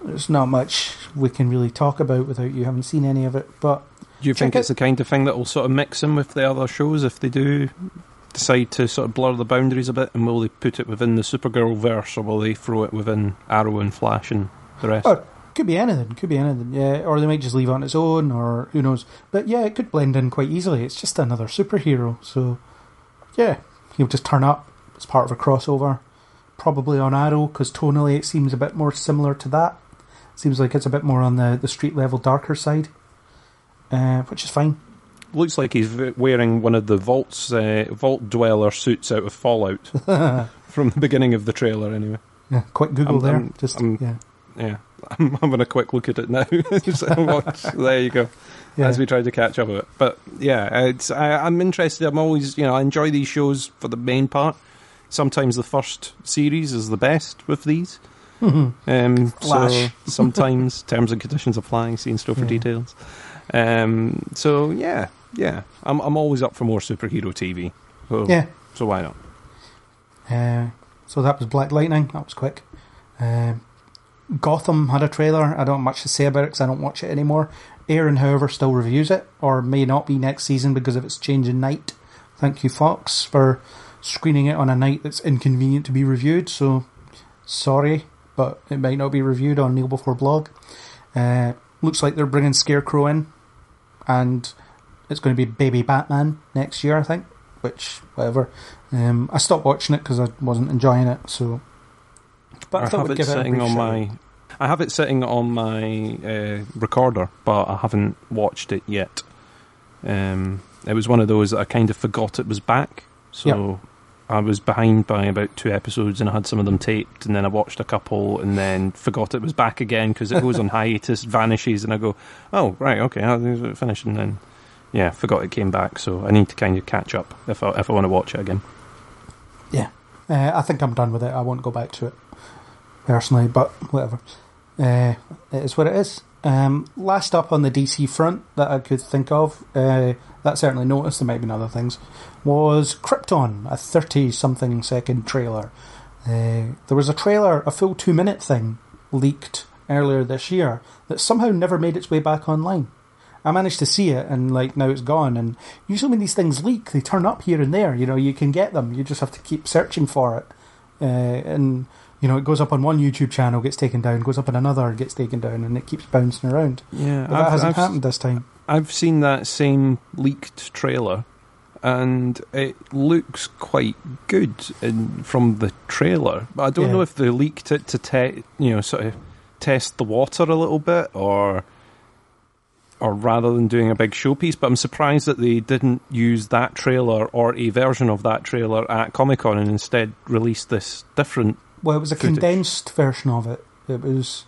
there's not much we can really talk about without you having seen any of it. But Do you think it. it's the kind of thing that will sort of mix in with the other shows if they do decide to sort of blur the boundaries a bit? And will they put it within the Supergirl verse, or will they throw it within Arrow and Flash and the rest? Oh, could be anything. Could be anything. Yeah, or they might just leave it on its own, or who knows. But yeah, it could blend in quite easily. It's just another superhero, so yeah, he'll just turn up as part of a crossover, probably on Arrow because tonally it seems a bit more similar to that. Seems like it's a bit more on the the street level, darker side, uh, which is fine. Looks like he's wearing one of the vaults, uh, vault dweller suits out of Fallout from the beginning of the trailer. Anyway, Yeah, quick Google I'm- there. I'm- just I'm- yeah, yeah, I'm having a quick look at it now. There you go. yeah. as we try to catch up with it. But yeah, it's I, I'm interested. I'm always you know I enjoy these shows for the main part. Sometimes the first series is the best with these. Um, so sometimes terms and conditions apply. See in store for Yeah. details. Um, so yeah, yeah, I'm I'm always up for more superhero TV. So, yeah. So why not? Uh, so that was Black Lightning. That was quick. Um Gotham had a trailer. I don't have much to say about it because I don't watch it anymore. Aaron, however, still reviews it, or may not be next season because of its change in night. Thank you, Fox, for screening it on a night that's inconvenient to be reviewed. So, sorry, but it might not be reviewed on Kneel Before Blog. Uh, looks like they're bringing Scarecrow in, and it's going to be Baby Batman next year, I think. Which, whatever. Um, I stopped watching it because I wasn't enjoying it. So, but I, I have it sitting on my. I have it sitting on my uh, recorder, but I haven't watched it yet. Um, it was one of those that I kind of forgot it was back, so I was behind by about two episodes, and I had some of them taped, and then I watched a couple, and then forgot it was back again because it goes on hiatus, vanishes, and I go, "Oh, right, okay, I finished," and then yeah, forgot it came back. So I need to kind of catch up if I if I want to watch it again. Yeah, uh, I think I'm done with it. I won't go back to it personally, but whatever. Uh, it is what it is. Um, last up on the DC front that I could think of, uh, that certainly noticed, there might be other things, was Krypton, a 30 something second trailer. Uh, there was a trailer, a full two minute thing, leaked earlier this year that somehow never made its way back online. I managed to see it, and like now it's gone. And usually when these things leak, they turn up here and there. You know, you can get them. You just have to keep searching for it. Uh, and you know, it goes up on one YouTube channel, gets taken down, goes up on another, gets taken down, and it keeps bouncing around. Yeah, But that hasn't happened this time. I've seen that same leaked trailer, and it looks quite good in, from the trailer. But I don't Yeah. know if they leaked it to te- you know sort of test the water a little bit, or or rather than doing a big showpiece. But I'm surprised that they didn't use that trailer or a version of that trailer at Comic Con and instead released this different. Well, it was a Footage. condensed version of it. It was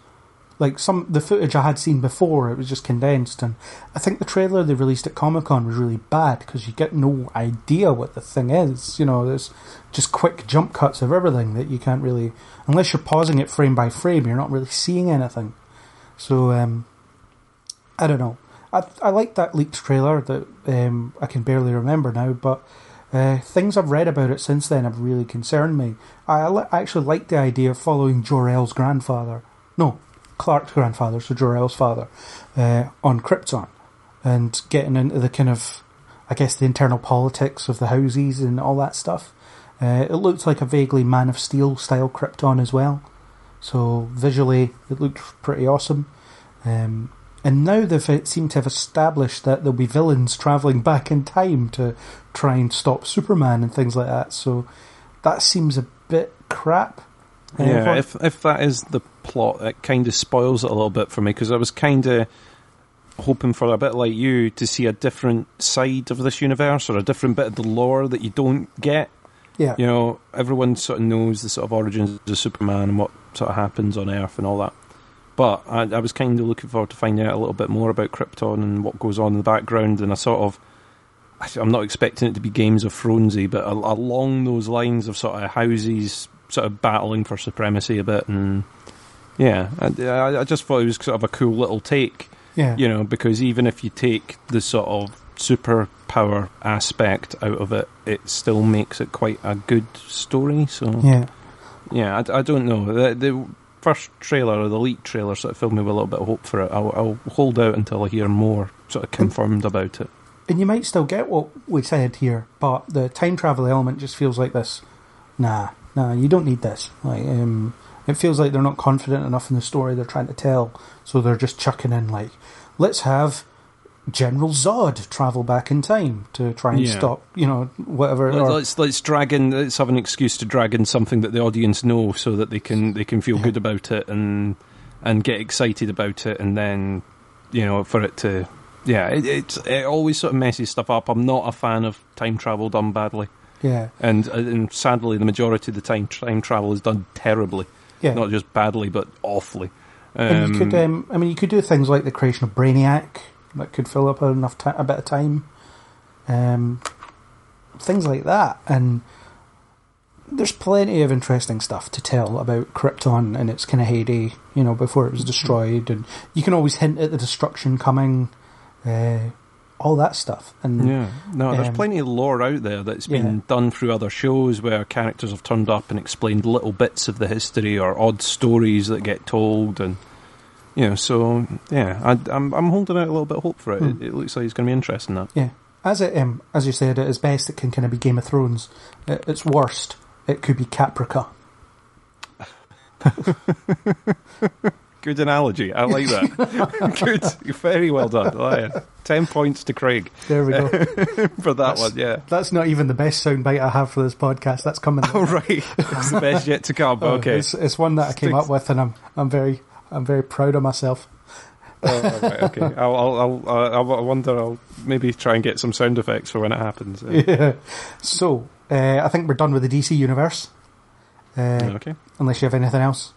like some the footage I had seen before. It was just condensed, and I think the trailer they released at Comic Con was really bad because you get no idea what the thing is. You know, there's just quick jump cuts of everything that you can't really, unless you're pausing it frame by frame, you're not really seeing anything. So um, I don't know. I I like that leaked trailer that um, I can barely remember now, but uh, things I've read about it since then have really concerned me. I li- actually like the idea of following Jor-El's grandfather, no, Clark's grandfather, so Jor-El's father, uh, on Krypton, and getting into the kind of I guess, the internal politics of the houses and all that stuff. Uh, it looked like a vaguely Man of Steel style Krypton as well. So visually, it looked pretty awesome. Um, and now they've uh, seemed to have established that there'll be villains traveling back in time to try and stop Superman and things like that. So that seems a bit crap. Uh, Yeah, if if that is the plot, it kind of spoils it a little bit for me because I was kind of hoping for a bit like you to see a different side of this universe or a different bit of the lore that you don't get. yeah, You know, everyone sort of knows the sort of origins of Superman and what sort of happens on Earth and all that. But I, I was kind of looking forward to finding out a little bit more about Krypton and what goes on in the background. And I sort of, I'm not expecting it to be Games of Thronesy, but a, along those lines of sort of houses sort of battling for supremacy a bit. And yeah, I, I- I just thought it was sort of a cool little take yeah, you know, because even if you take the sort of superpower aspect out of it, it still makes it quite a good story. So yeah. yeah, I, I don't know. The, the first trailer or the leak trailer sort of filled me with a little bit of hope for it. I'll, I'll hold out until I hear more sort of confirmed about it. And you might still get what we said here, but the time travel element just feels like this. Nah, nah, you don't need this. Like, um, it feels like they're not confident enough in the story they're trying to tell, so they're just chucking in like, let's have General Zod travel back in time to try and Yeah. stop, you know, whatever. Or- Let's let's drag in. Let's have an excuse to drag in something that the audience know, so that they can they can feel Yeah. good about it and and get excited about it, and then you know for it to yeah, it, it's it always sort of messes stuff up. I'm not a fan of time travel done badly, yeah, and and sadly, the majority of the time time travel is done terribly, yeah. not just badly but awfully. and you could, Um, um, I mean, you could do things like the creation of Brainiac that could fill up enough ti a bit of time, um, things like that, and there's plenty of interesting stuff to tell about Krypton and its kind of heyday, you know, before it was destroyed, and you can always hint at the destruction coming, uh, all that stuff, and Yeah, no, there's Um, plenty of lore out there that's been yeah. done through other shows where characters have turned up and explained little bits of the history or odd stories that get told, and you know, so yeah, I, I'm I'm holding out a little bit of hope for it. Hmm. It, it looks like it's going to be interesting. That Yeah, as it um, as you said, at its best, it can kind of be Game of Thrones. At its worst, it could be Caprica. good analogy. I like that. good, very well done. Oh, yeah. Ten points to Craig There we go. for that That's- one. Yeah. That's not even the best soundbite I have for this podcast. That's coming. Oh right, it's the best yet to come. Oh, Okay. it's, it's one that I came up with, and I'm I'm very I'm very proud of myself. Oh, right, okay. I'll, I'll, I'll, I wonder. I'll maybe try and get some sound effects for when it happens. Uh, Yeah. So uh, I think we're done with the DC universe. Uh, Okay. Unless you have anything else.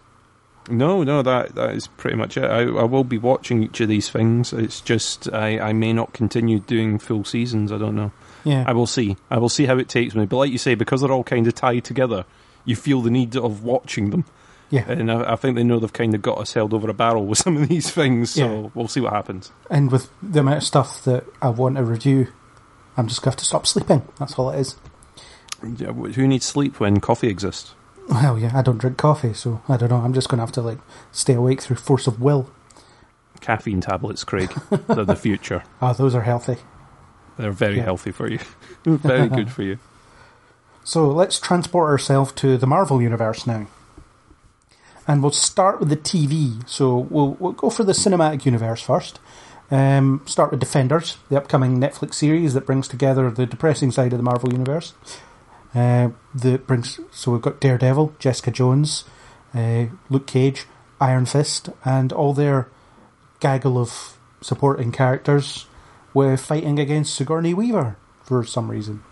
No, no, that that is pretty much it. I, I will be watching each of these things. It's just I, I may not continue doing full seasons. I don't know. Yeah. I will see. I will see how it takes me. But like you say, because they're all kind of tied together, you feel the need of watching them. yeah. And I, I think they know they've kind of got us held over a barrel with some of these things. So Yeah. we'll see what happens. And with the amount of stuff that I want to review, I'm just going to have to stop sleeping. That's all it is. Yeah, Who needs sleep when coffee exists? Well, yeah, I don't drink coffee, so I don't know. I'm just going to have to like stay awake through force of will. Caffeine tablets, Craig. They're the future. Ah, those are healthy. They're very Yeah. healthy for you. very good for you. So let's transport ourselves to the Marvel universe now. And we'll start with the TV. So we'll, we'll go for the cinematic universe first. Um, start with Defenders, the upcoming Netflix series that brings together the depressing side of the Marvel universe. Uh, that brings so we've got Daredevil, Jessica Jones, uh, Luke Cage, Iron Fist, and all their gaggle of supporting characters were fighting against Sigourney Weaver for some reason.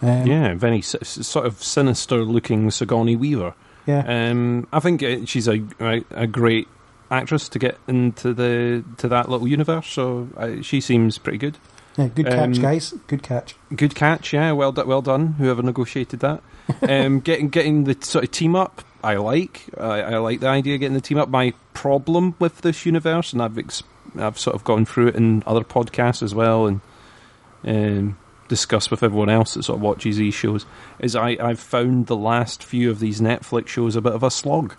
Um, Yeah, very sort of sinister-looking Sigourney Weaver. yeah. Um, I think uh, she's a, a a great actress to get into the to that little universe. So uh, she seems pretty good. Yeah, good catch, Um, guys. Good catch. Good catch, yeah. Well, do- well done. Whoever negotiated that. um, getting getting the sort of team up, I like. I, I like the idea of getting the team up. My problem with this universe, and I've ex- I've sort of gone through it in other podcasts as well, and um, discussed with everyone else that sort of watches these shows, is I I've found the last few of these Netflix shows a bit of a slog.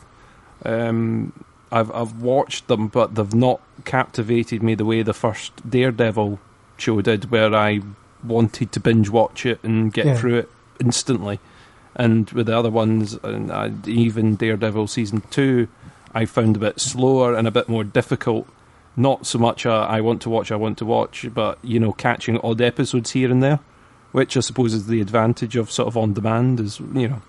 Um, I've I've watched them, but they've not captivated me the way the first Daredevil show did, where I wanted to binge watch it and get Yeah. through it instantly. And with the other ones, and I, even Daredevil season two, I found a bit slower and a bit more difficult. Not so much a, I want to watch, I want to watch, but you know, catching odd episodes here and there, which I suppose is the advantage of sort of on demand. Is you know,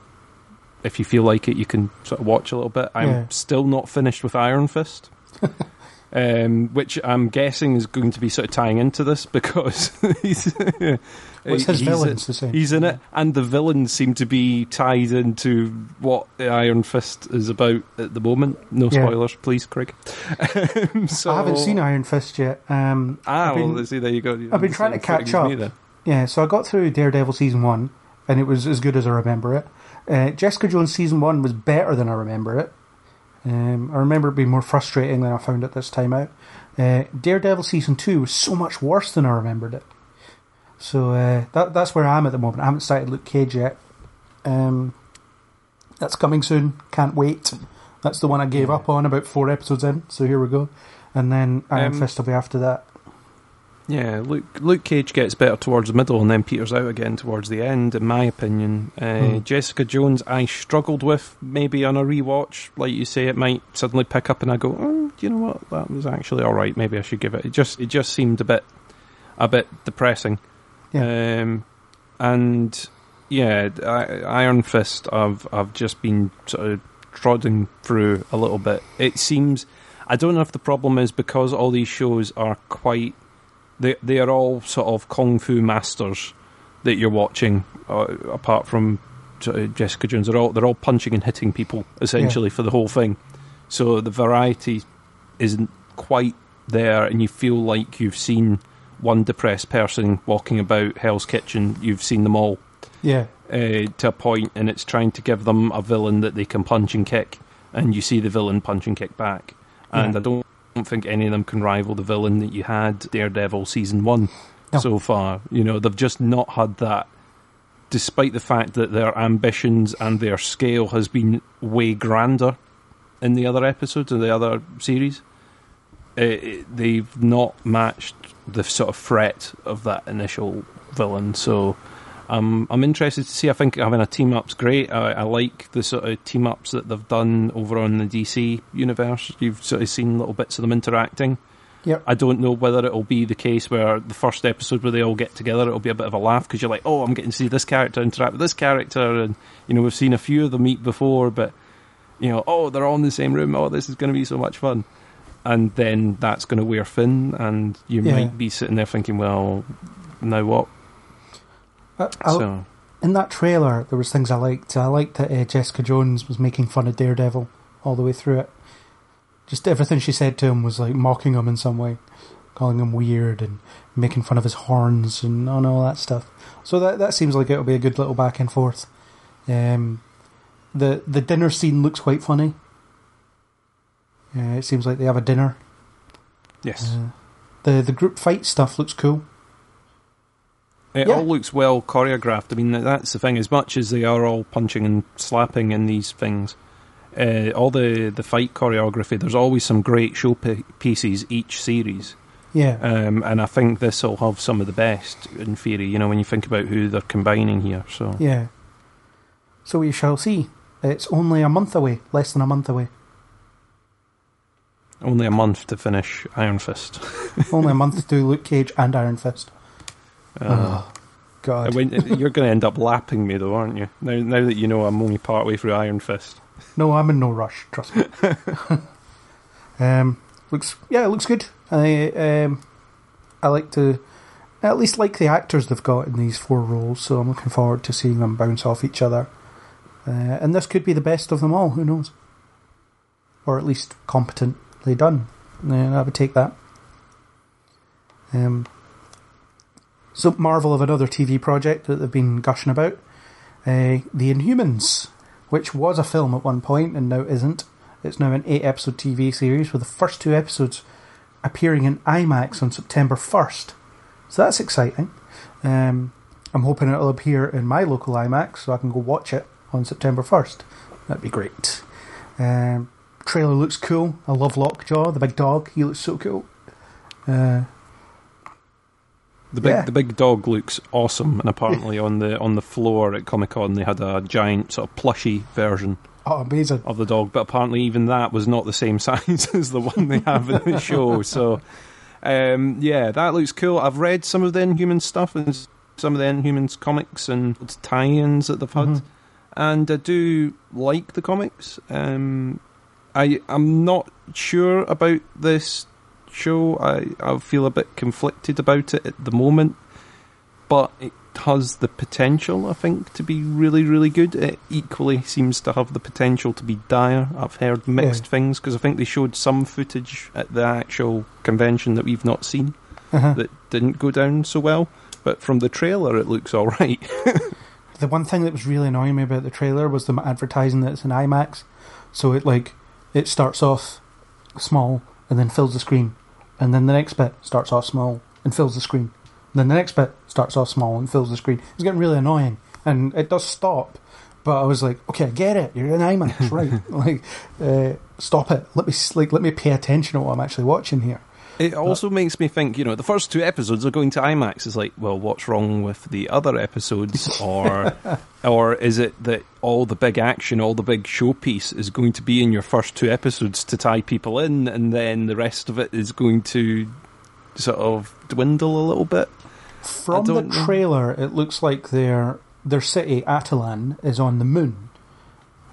if you feel like it, you can sort of watch a little bit. I'm Yeah. still not finished with Iron Fist. Um, which I'm guessing is going to be sort of tying into this because he's, What's his he's- villains the same? He's in it, and the villains seem to be tied into what the Iron Fist is about at the moment. No Yeah. spoilers, please, Craig. Um, so, I haven't seen Iron Fist yet. Um, Ah, I've been- well, see, there you go. I've been trying to catch up. Yeah, so I got through Daredevil season one, and it was as good as I remember it. Uh, Jessica Jones season one was better than I remember it. Um, I remember it being more frustrating than I found it this time out. Uh, Daredevil season two was so much worse than I remembered it. So uh, that that's where I am at the moment. I haven't started Luke Cage yet. Um, that's coming soon. Can't wait. That's the one I gave up on about four episodes in. So here we go. And then Iron Um, Fist will be after that. Yeah, Luke Luke Cage gets better towards the middle and then peters out again towards the end, in my opinion. Uh, Hmm. Jessica Jones, I struggled with maybe on a rewatch. Like you say, it might suddenly pick up and I go, oh, do you know what? That was actually all right. Maybe I should give it. It just it just seemed a bit a bit depressing. Um, and yeah, I, Iron Fist, I've I've just been sort of trotting through a little bit. It seems I don't know if the problem is because all these shows are quite they they are all sort of kung fu masters that you're watching. Uh, apart from Jessica Jones, they're all they're all punching and hitting people essentially for the whole thing. So the variety isn't quite there, and you feel like you've seen one depressed person walking about Hell's Kitchen. You've seen them all Yeah, uh, to a point, and it's trying to give them a villain that they can punch and kick, and you see the villain punch and kick back. And Yeah. I don't think any of them can rival the villain that you had Daredevil season one No. so far. You know, they've just not had that. Despite the fact that their ambitions and their scale has been way grander in the other episodes of the other series, uh, they've not matched the sort of threat of that initial villain. So um, I'm interested to see. I think having a team up's great. I, I like the sort of team ups that they've done over on the DC universe. You've sort of seen little bits of them interacting. Yep. I don't know whether it'll be the case where the first episode where they all get together, it'll be a bit of a laugh because you're like, oh, I'm getting to see this character interact with this character, and you know we've seen a few of them meet before, but you know, oh, they're all in the same room. Oh, this is going to be so much fun. And then that's going to wear thin, and you Yeah. might be sitting there thinking, well, now what? I, I, so in that trailer, there was things I liked. I liked that uh, Jessica Jones was making fun of Daredevil all the way through it. Just everything she said to him was like mocking him in some way, calling him weird and making fun of his horns and and all that stuff. So that that seems like it'll be a good little back and forth. Um, the the dinner scene looks quite funny. Uh, it seems like they have a dinner. yes, Uh, the the group fight stuff looks cool. It yeah. all looks well choreographed. I mean, that's the thing. As much as they are all punching and slapping in these things, uh, all the the fight choreography. There's always some great show pi- pieces each series. Yeah, Um, and I think this will have some of the best in theory. You know, when you think about who they're combining here. So Yeah. So we shall see. It's only a month away, less than a month away. only a month to finish Iron Fist. only a month to do Luke Cage and Iron Fist. Uh, Oh, God. you're going to end up lapping me, though, aren't you? Now, now that you know I'm only part way through Iron Fist. No, I'm in no rush, trust me. um, looks yeah, it looks good. I um, I like to I at least like the actors they've got in these four roles, so I'm looking forward to seeing them bounce off each other. Uh, and this could be the best of them all. Who knows? Or at least competently done. Yeah, I would take that. Um, so Marvel of another TV project that they've been gushing about, uh, The Inhumans, which was a film at one point and now isn't. It's now an eight-episode TV series with the first two episodes appearing in IMAX on September first. So that's exciting. Um, I'm hoping it'll appear in my local IMAX so I can go watch it on September 1st. That'd be great. Um, trailer looks cool. I love Lockjaw, the big dog. He looks so cool. Uh, The big Yeah. the big dog looks awesome, and apparently on the on the floor at Comic Con they had a giant sort of plushy version Oh, amazing. of the dog, but apparently even that was not the same size as the one they have in the show. So, um, yeah, that looks cool. I've read some of the Inhumans stuff and some of the Inhumans comics and tie-ins that they've had, Mhm. and I do like the comics. Um, I I'm not sure about this show. I I feel a bit conflicted about it at the moment, but it has the potential, I think, to be really, really good. It equally seems to have the potential to be dire. I've heard mixed Yeah. things because I think they showed some footage at the actual convention that we've not seen Uh-huh. that didn't go down so well. But from the trailer, it looks all right. The one thing that was really annoying me about the trailer was them advertising that it's an IMAX. So it like it starts off small and then fills the screen, and then the next bit starts off small and fills the screen. And then the next bit starts off small and fills the screen. It's getting really annoying, and it does stop. But I was like, okay, I get it. You're in IMAX, right? like, uh, stop it. Let me like let me pay attention to what I'm actually watching here. It also makes me think, you know, the first two episodes are going to IMAX. Is like, well, what's wrong with the other episodes, or, or is it that all the big action, all the big showpiece is going to be in your first two episodes to tie people in, and then the rest of it is going to sort of dwindle a little bit? From the don't know. trailer, it looks like their their city Attilan is on the moon,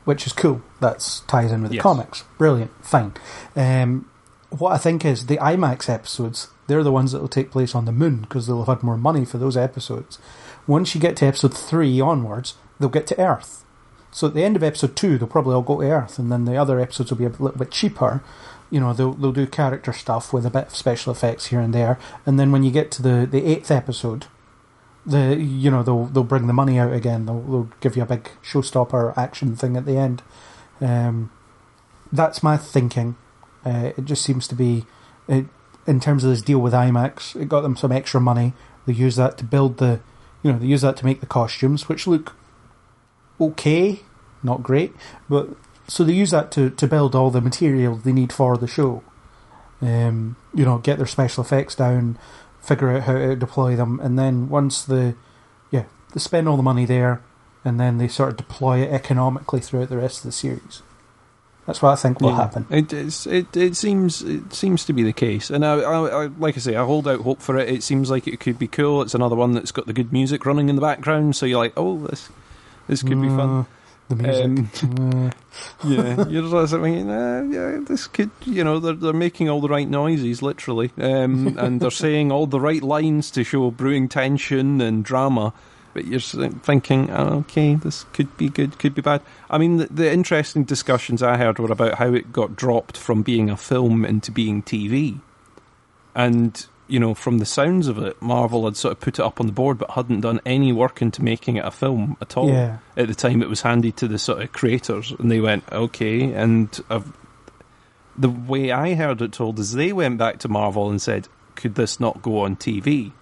which is cool. That's ties in with the comics. Brilliant, fine. Um, what I think is the IMAX episodes. They're the ones that will take place on the moon because they'll have had more money for those episodes. Once you get to episode three onwards, they'll get to Earth. So at the end of episode two, they'll probably all go to Earth, and then the other episodes will be a little bit cheaper. You know, they'll they'll do character stuff with a bit of special effects here and there, and then when you get to the, the eighth episode, the you know they'll they'll bring the money out again. They'll, they'll give you a big showstopper action thing at the end. Um, that's my thinking. Uh, it just seems to be, it, in terms of this deal with IMAX, it got them some extra money. They use that to build the, you know, they use that to make the costumes, which look okay, not great, but so they use that to, to build all the material they need for the show. Um, you know, get their special effects down, figure out how to deploy them, and then once the, yeah, they spend all the money there, and then they sort of deploy it economically throughout the rest of the series. That's what I think will Yeah. happen. It, it's, it it seems it seems to be the case, and I, I, I like I say, I hold out hope for it. It seems like it could be cool. It's another one that's got the good music running in the background, so you're like, oh, this this could be fun. The music. Um, Uh, yeah, you're just thinking, uh, yeah, this could, you know, they're they're making all the right noises, literally, um, and they're saying all the right lines to show brewing tension and drama. But you're thinking, oh, okay, this could be good, could be bad. I mean, the, the interesting discussions I heard were about how it got dropped from being a film into being TV, and you know, from the sounds of it, Marvel had sort of put it up on the board, but hadn't done any work into making it a film at all yeah. at the time it was handed to the sort of creators and they went okay and I've, the way i heard it told is they went back to marvel and said could this not go on tv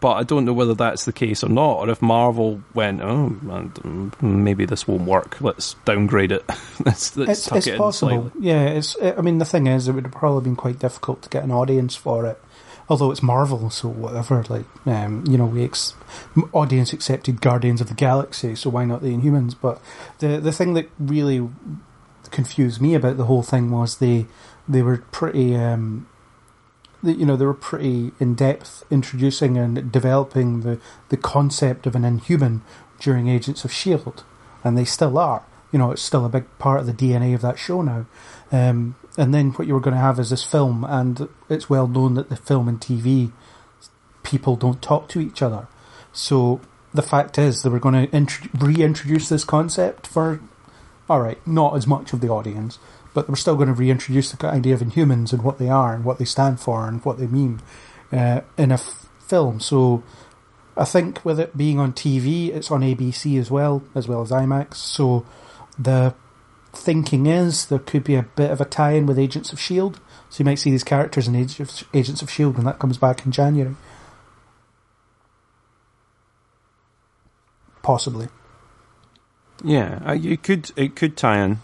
but i don't know whether that's the case or not or if marvel went oh man, maybe this won't work let's downgrade it let's, let's It's, tuck it's it possible. Yeah, it's. I mean, the thing is, it would have probably been quite difficult to get an audience for it. Although it's Marvel, so whatever. Like, um, you know, we ex- audience accepted Guardians of the Galaxy, so why not the Inhumans? But the the thing that really confused me about the whole thing was they they were pretty. Um, you know, they were pretty in depth introducing and developing the the concept of an Inhuman during Agents of Shield, and they still are. You know, it's still a big part of the DNA of that show now. Um, and then what you were going to have is this film, and it's well known that the film and TV people don't talk to each other. So the fact is, they were going to int- reintroduce this concept for, all right, not as much of the audience, but we're still going to reintroduce the idea of Inhumans and what they are and what they stand for and what they mean uh, in a f- film. So I think with it being on TV, it's on ABC as well, as well as IMAX. So the thinking is there could be a bit of a tie-in with Agents of Shield. So you might see these characters in of, Agents of Shield when that comes back in January. Possibly. Yeah, I, it could it could tie in,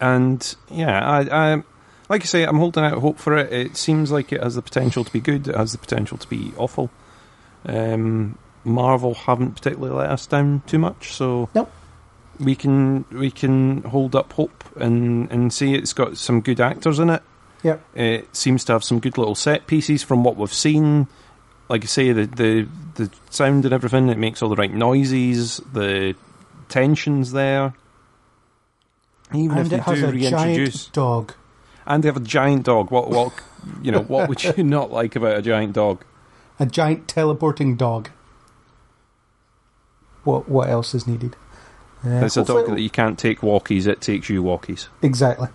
and yeah, I, I like I say, I'm holding out hope for it. It seems like it has the potential to be good. It has the potential to be awful. Um, Marvel haven't particularly let us down too much, so Nope. we can we can hold up hope and and see it's got some good actors in it. Yep. It seems to have some good little set pieces from what we've seen. Like I say, the the the sound and everything. It makes all the right noises. The tensions there. Even and if it they has do a reintroduce, giant dog. and they have a giant dog. What what you know? What would you not like about a giant dog? A giant teleporting dog. What what else is needed? Uh, It's a dog that you can't take walkies. It takes you walkies. Exactly.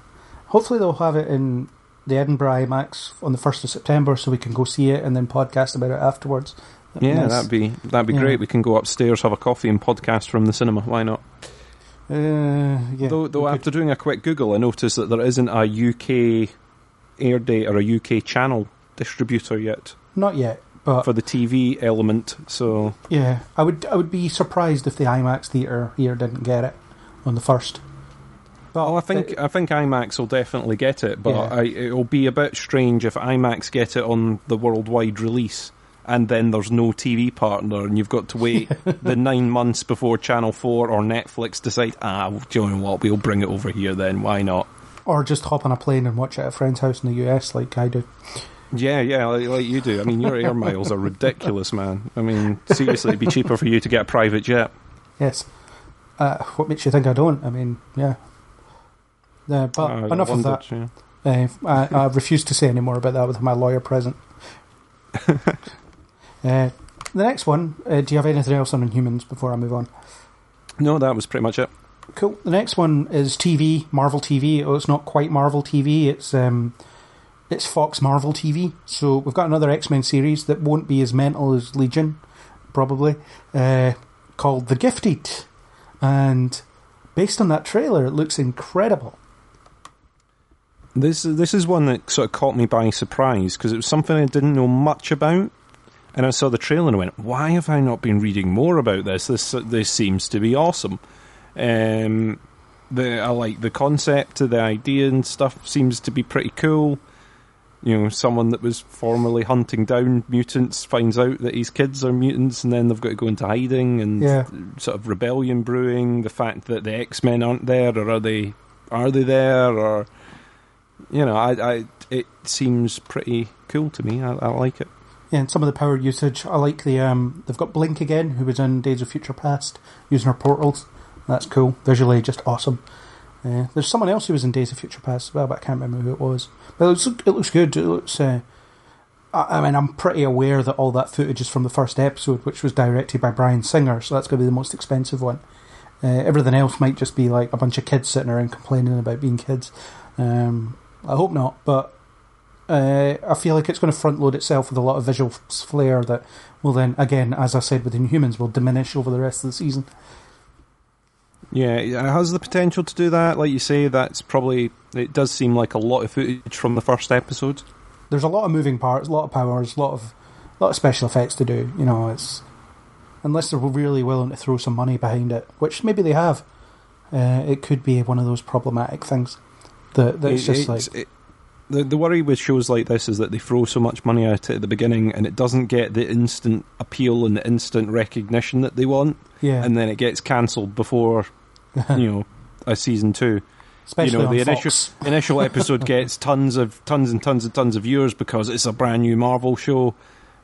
Hopefully they'll have it in the Edinburgh IMAX on the first of September, so we can go see it and then podcast about it afterwards. That'd Yeah, nice. that'd be that'd be Yeah. great. We can go upstairs, have a coffee, and podcast from the cinema. Why not? Uh, yeah. though, though after could- doing a quick Google, I noticed that there isn't a UK air date or a UK channel distributor yet not yet, but for the TV element. So yeah, I would I would be surprised if the IMAX theater here didn't get it on the first. But Oh, I think it- I think IMAX will definitely get it, but Yeah. I, it'll be a bit strange if IMAX get it on the worldwide release, and then there's no TV partner, and you've got to wait the nine months before Channel Four or Netflix decide. Ah, do you know what? We'll bring it over here then. Why not? or just hop on a plane and watch it at a friend's house in the US, like I do. Yeah, yeah, like, like you do. I mean, your air miles are ridiculous, man. I mean, seriously, it'd be cheaper for you to get a private jet. Yes. Uh, what makes you think I don't? I mean, yeah. Uh, but I enough of that. yeah. Uh, I, I refuse to say any more about that with my lawyer present. uh, the next one, uh, do you have anything else on Inhumans before I move on? No, that was pretty much it. Cool. The next one is TV, Marvel TV. Oh, it's not quite Marvel TV. It's um, it's Fox Marvel TV. So we've got another X Men series that won't be as mental as Legion, probably, uh, called The Gifted, and based on that trailer, it looks incredible. This this is one that sort of caught me by surprise because it was something I didn't know much about, and I saw the trailer and I went, "Why have I not been reading more about this? This this seems to be awesome." Um, the I like the concept, the idea and stuff seems to be pretty cool. You know, someone that was formerly hunting down mutants finds out that his kids are mutants, and then they've got to go into hiding and Yeah. sort of rebellion brewing. The fact that the X Men aren't there, or are they? Are they there? Or you know, I, I it seems pretty cool to me. I, I like it. Yeah, and some of the power usage. I like the um, they've got Blink again, who was in Days of Future Past, using her portals. That's cool. Visually, just awesome. Uh, there's someone else who was in Days of Future Past as well, but I can't remember who it was. But it looks, it looks good. It looks. Uh, I, I mean, I'm pretty aware that all that footage is from the first episode, which was directed by Bryan Singer, so that's going to be the most expensive one. Uh, everything else might just be like a bunch of kids sitting around complaining about being kids. Um, I hope not, but uh, I feel like it's going to front load itself with a lot of visual flair that will then, again, as I said with Inhumans, will diminish over the rest of the season. Yeah, it has the potential to do that. Like you say, that's probably. It does seem like a lot of footage from the first episode. There's a lot of moving parts, a lot of powers, a lot of lot of special effects to do. You know, it's unless they're really willing to throw some money behind it, which maybe they have. Uh, it could be one of those problematic things that that's It- just like it- the the worry with shows like this is that they throw so much money at it at the beginning, and it doesn't get the instant appeal and the instant recognition that they want, yeah, and then it gets cancelled before you know a season two. especially you know the Fox. initial initial episode gets tons of tons and tons and tons of viewers because it's a brand new Marvel show.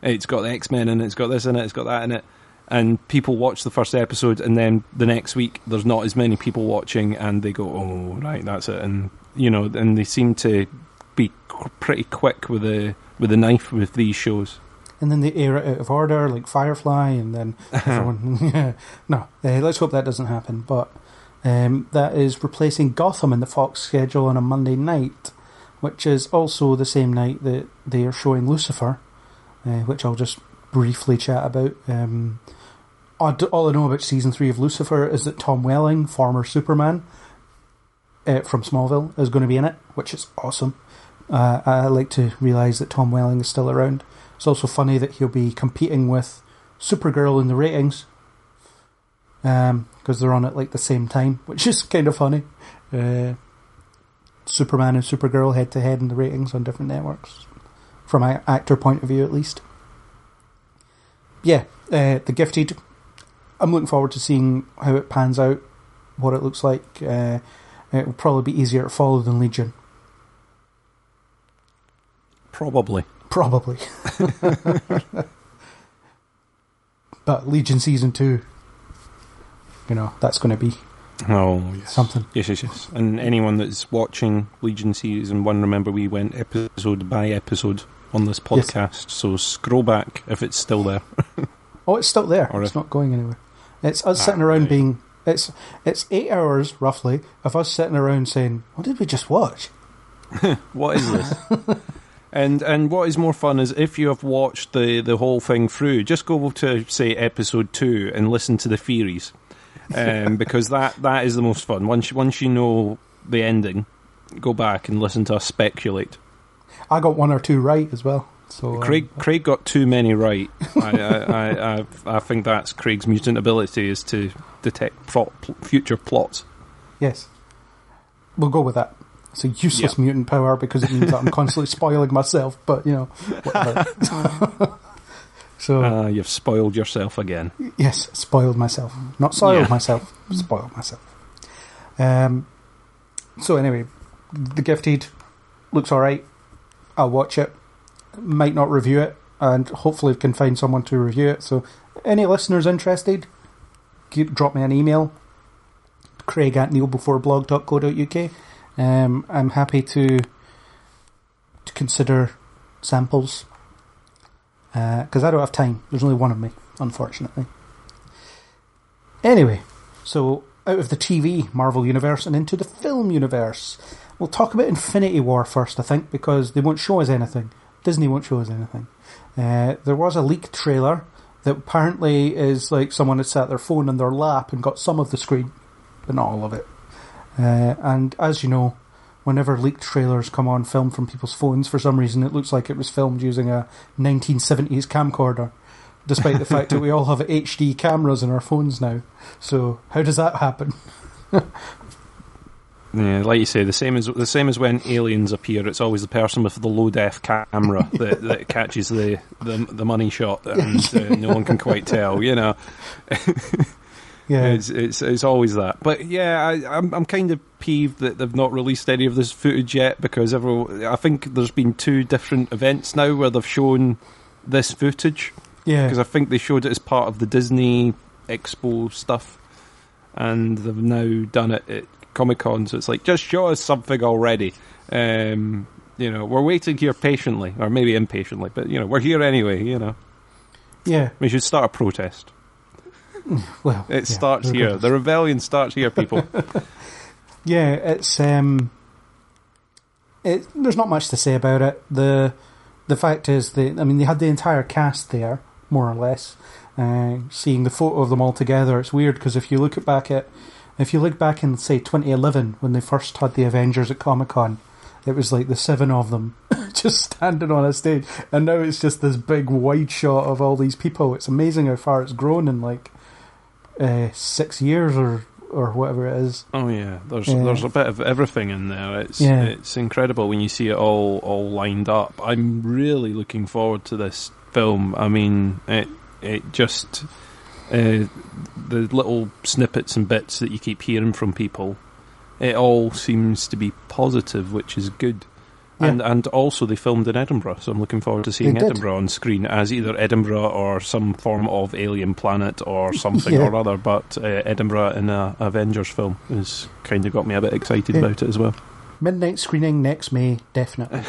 It's got the X Men and it's got this in it, it's got that in it, and people watch the first episode, and then the next week there's not as many people watching, and they go, "Oh, right, that's it," and you know, and they seem to be pretty quick with the with the knife with these shows. and then they air it out of order, like Firefly, and then everyone. yeah, no, uh, let's hope that doesn't happen. But um, that is replacing Gotham in the Fox schedule on a Monday night, which is also the same night that they are showing Lucifer, uh, which I'll just briefly chat about. Um, all I know about season three of Lucifer is that Tom Welling, former Superman uh, from Smallville, is going to be in it, which is awesome. Uh, I like to realise that Tom Welling is still around. It's also funny that he'll be competing with Supergirl in the ratings because they're on at like the same time, which is kind of funny. Uh, Superman and Supergirl head to head in the ratings on different networks, from an actor point of view at least. Yeah, uh, The Gifted. I'm looking forward to seeing how it pans out, what it looks like. Uh, it will probably be easier to follow than Legion. Probably. Probably. but Legion Season 2, you know, that's going to be Oh, yes. something. Yes, yes, yes. And anyone that's watching Legion Season 1, remember we went episode by episode on this Yes. podcast, so scroll back if it's still there. Oh, it's still there. Or it's if- not going anywhere. It's us Ah, sitting around right. being. It's it's eight hours roughly of us sitting around saying, "What did we just watch?" What is this? and and what is more fun is if you have watched the, the whole thing through, just go to say episode two and listen to the theories, um, because that, that is the most fun. Once once you know the ending, go back and listen to us speculate. I got one or two right as well. So um, Craig Craig got too many right. I, I, I, I, I think that's Craig's mutant ability is to detect plot, future plots. yes, we'll go with that. It's a useless Yeah. mutant power because it means that I'm constantly spoiling myself. But you know, whatever. so Uh, you've spoiled yourself again. Yes, spoiled myself. Not soiled Yeah. myself, spoiled myself. Um, so anyway, The Gifted looks alright. I'll watch it. Might not review it, and hopefully can find someone to review it. So, any listeners interested, get, drop me an email. Craig at kneelbeforeblog.co.uk. Um, I'm happy to to consider samples because I don't have time. There's only one of me, unfortunately. Anyway, so out of the TV Marvel universe and into the film universe. We'll talk about Infinity War first, I think, because they won't show us anything. Disney won't show us anything. Uh, there was a leaked trailer that apparently is like someone had sat their phone in their lap and got some of the screen, but not all of it. Uh, and as you know, whenever leaked trailers come on film from people's phones, for some reason it looks like it was filmed using a 1970s camcorder, despite the fact that we all have HD cameras in our phones now. So how does that happen? Yeah, like you say, the same as the same as when aliens appear. It's always the person with the low def camera that, that catches the, the the money shot, and uh, no one can quite tell. You know, Yeah, it's it's it's always that. But yeah, I, I'm I'm kind of peeved that they've not released any of this footage yet because everyone, I think there's been two different events now where they've shown this footage yeah. because I think they showed it as part of the Disney Expo stuff, and they've now done it at Comic Con. So it's like, just show us something already. Um, you know, we're waiting here patiently, or maybe impatiently, but you know, we're here anyway. You know, yeah. we should start a protest. Well, It yeah, starts here. The rebellion starts here, people. Yeah, it's um, it, there's not much to say about it. the The fact is that I mean they had the entire cast there, more or less. Uh, seeing the photo of them all together, it's weird because if you look at back at, if you look back in say 2011 when they first had the Avengers at Comic Con, it was like the seven of them just standing on a stage, and now it's just this big wide shot of all these people. It's amazing how far it's grown in like uh, six years or or whatever it is. Oh yeah, there's Yeah. there's a bit of everything in there. It's Yeah. it's incredible when you see it all all lined up. I'm really looking forward to this film. I mean, it it just uh, the little snippets and bits that you keep hearing from people. It all seems to be positive, which is good. Yeah. And and also they filmed in Edinburgh, so I'm looking forward to seeing Edinburgh on screen as either Edinburgh or some form of alien planet or something Yeah. or other. But uh, Edinburgh in a Avengers film has kind of got me a bit excited Yeah. about it as well. Midnight screening next May, definitely.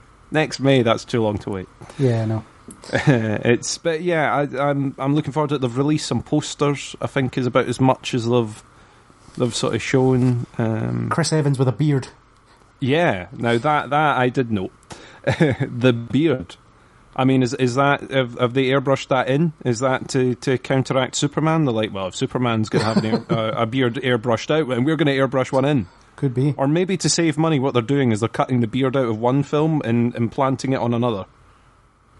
Next May, that's too long to wait. yeah, no. it's but yeah, I, I'm I'm looking forward to it. They've released some posters. I think is about as much as they've they've sort of shown. Um, Chris Evans with a beard. Yeah, now that that I did note. the beard. I mean, is is that have, have they airbrushed that in? Is that to, to counteract Superman? They're like, well, if Superman's going to have an air, uh, a beard airbrushed out, and we're going to airbrush one in, Could be. or maybe to save money, what they're doing is they're cutting the beard out of one film and implanting it on another.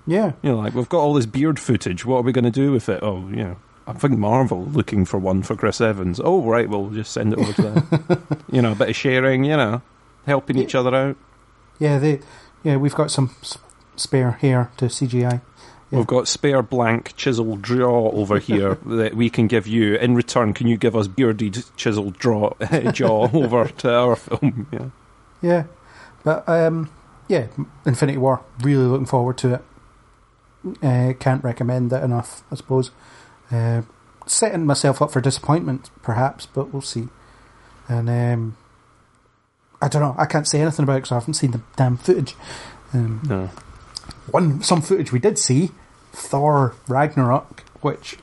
Yeah. You know, like we've got all this beard footage. What are we going to do with it? Oh, you know, I think Marvel looking for one for Chris Evans. Oh, right, we'll just send it over to them. you know, a bit of sharing. You know. helping each other out. Yeah, they, yeah, we've got some spare hair to CGI. Yeah. We've got spare blank chiseled jaw over here that we can give you. In return, can you give us bearded chiseled draw, jaw over to our film? Yeah. Yeah, but um, yeah, Infinity War. Really looking forward to it. Uh, can't recommend it enough. I suppose. Uh, setting myself up for disappointment, perhaps, but we'll see. And um, I don't know. I can't say anything about it because I haven't seen the damn footage. Um, No. one some footage we did see, Thor Ragnarok, which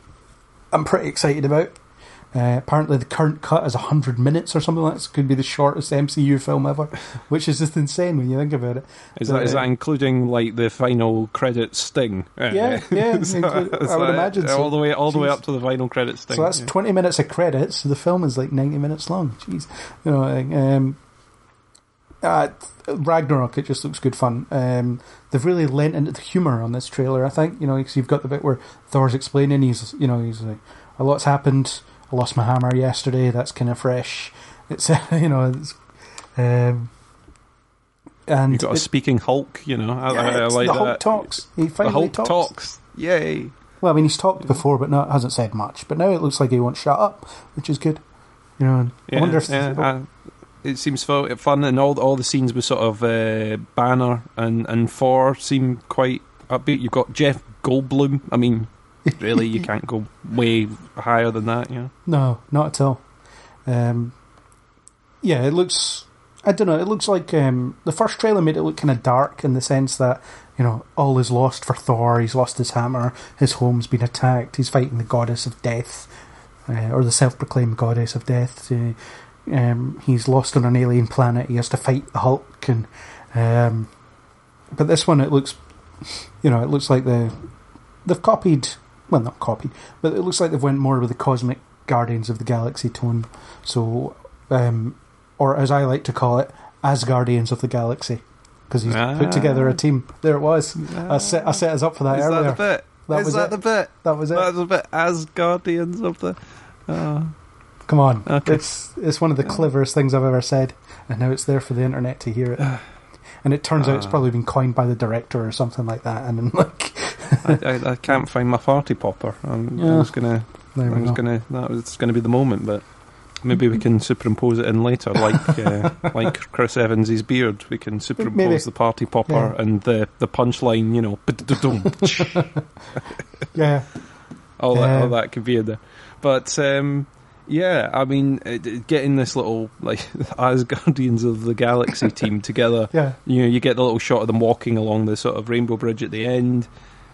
I'm pretty excited about. Uh, apparently, the current cut is 100 minutes or something like that. It could be the shortest MCU film ever, which is just insane when you think about it. Is that, is Uh, that including like the final credit sting? Yeah, yeah, So- include- I would imagine so. all the way all the way up to the final credit sting. So that's yeah. 20 minutes of credits. So The film is like 90 minutes long. Jeez. You know, um, uh, Ragnarok, it just looks good fun. Um, they've really lent into the humour on this trailer, I think. You know, because you've got the bit where Thor's explaining, he's, you know, he's like, a lot's happened. I lost my hammer yesterday. That's kind of fresh. It's, you know, it's, um, and You've got a speaking Hulk, you know. I, yeah, I, I like the that. Hulk talks. He The finally Hulk talks. talks. Yay! Well, I mean, he's talked before, but not hasn't said much. But now it looks like he won't shut up, which is good. You know, and Yeah, I wonder if yeah, uh, it seems fun, and all all the scenes with sort of uh, Banner and and Thor seem quite upbeat. You've got Jeff Goldblum. I mean, really, you can't go way higher than that. Yeah. No, not at all. Um, yeah, it looks. I don't know. It looks like um, the first trailer made it look kind of dark in the sense that you know all is lost for Thor. He's lost his hammer. His home's been attacked. He's fighting the goddess of death, uh, or the self-proclaimed goddess of death. Uh, um, he's lost on an alien planet. He has to fight the Hulk, and um, but this one it looks, you know, it looks like the they've copied. Well, not copied, but it looks like they've went more with the cosmic Guardians of the Galaxy tone. So, um, or as I like to call it, Asgardians of the Galaxy, because he's Ah. put together a team. There it was. I set I set us up for that Is earlier. that the bit? That Is was that it. the bit? That was it. That's the bit Asgardians of the. Uh, Come on, Okay. it's it's one of the cleverest things I've ever said, and now it's there for the internet to hear it. And it turns out it's Ah. probably been coined by the director or something like that. And then, like, I, I, I can't find my party popper. I'm, Yeah. I was gonna. I was go. gonna. That was gonna be the moment, but maybe we can superimpose it in later, like uh, like Chris Evans's beard. We can superimpose Maybe. the party popper Yeah. and the the punchline. You know, Yeah, all that all that could be in there. But um, yeah, I mean, it- getting this little like Asgardians of the Galaxy team together. yeah, You know, you get the little shot of them walking along the sort of rainbow bridge at the end.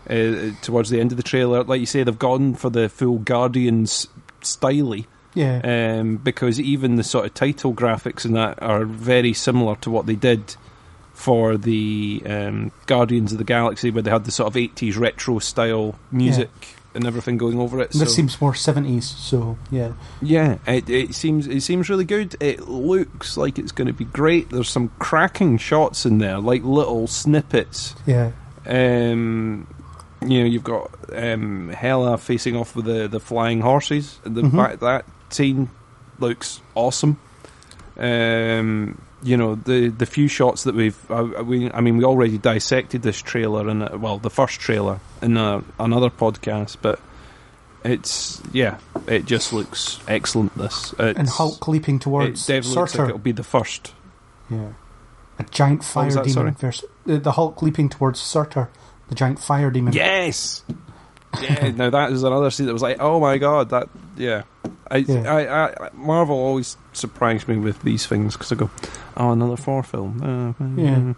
Uh, towards the end of the trailer, like you say, they've gone for the full Guardians styly. yeah. um, because even the sort of title graphics and that are very similar to what they did for the um, Guardians of the Galaxy, where they had the sort of 80s retro style music and everything going over it. this so, seems more seventies, so yeah, yeah, it, it seems it seems really good. It looks like it's going to be great. There's some cracking shots in there, like little snippets. yeah, Um, you know, you've got um, Hela facing off with the, the flying horses. The Mhm. fact that scene looks awesome. Um, you know, the the few shots that we've, uh, we, I mean, we already dissected this trailer in, a, well, the first trailer in a, another podcast, but it's yeah, it just looks excellent. This it's, and Hulk leaping it towards definitely looks like it'll be the first. yeah, a giant fire that, demon versus uh, the Hulk leaping towards Surtur, the giant fire demon. Yes. Yeah. now that is another scene that was like, oh my god, that yeah. I, Yeah. I, I, Marvel always surprise me with these things because I go, oh, another Thor film. Uh, Yeah.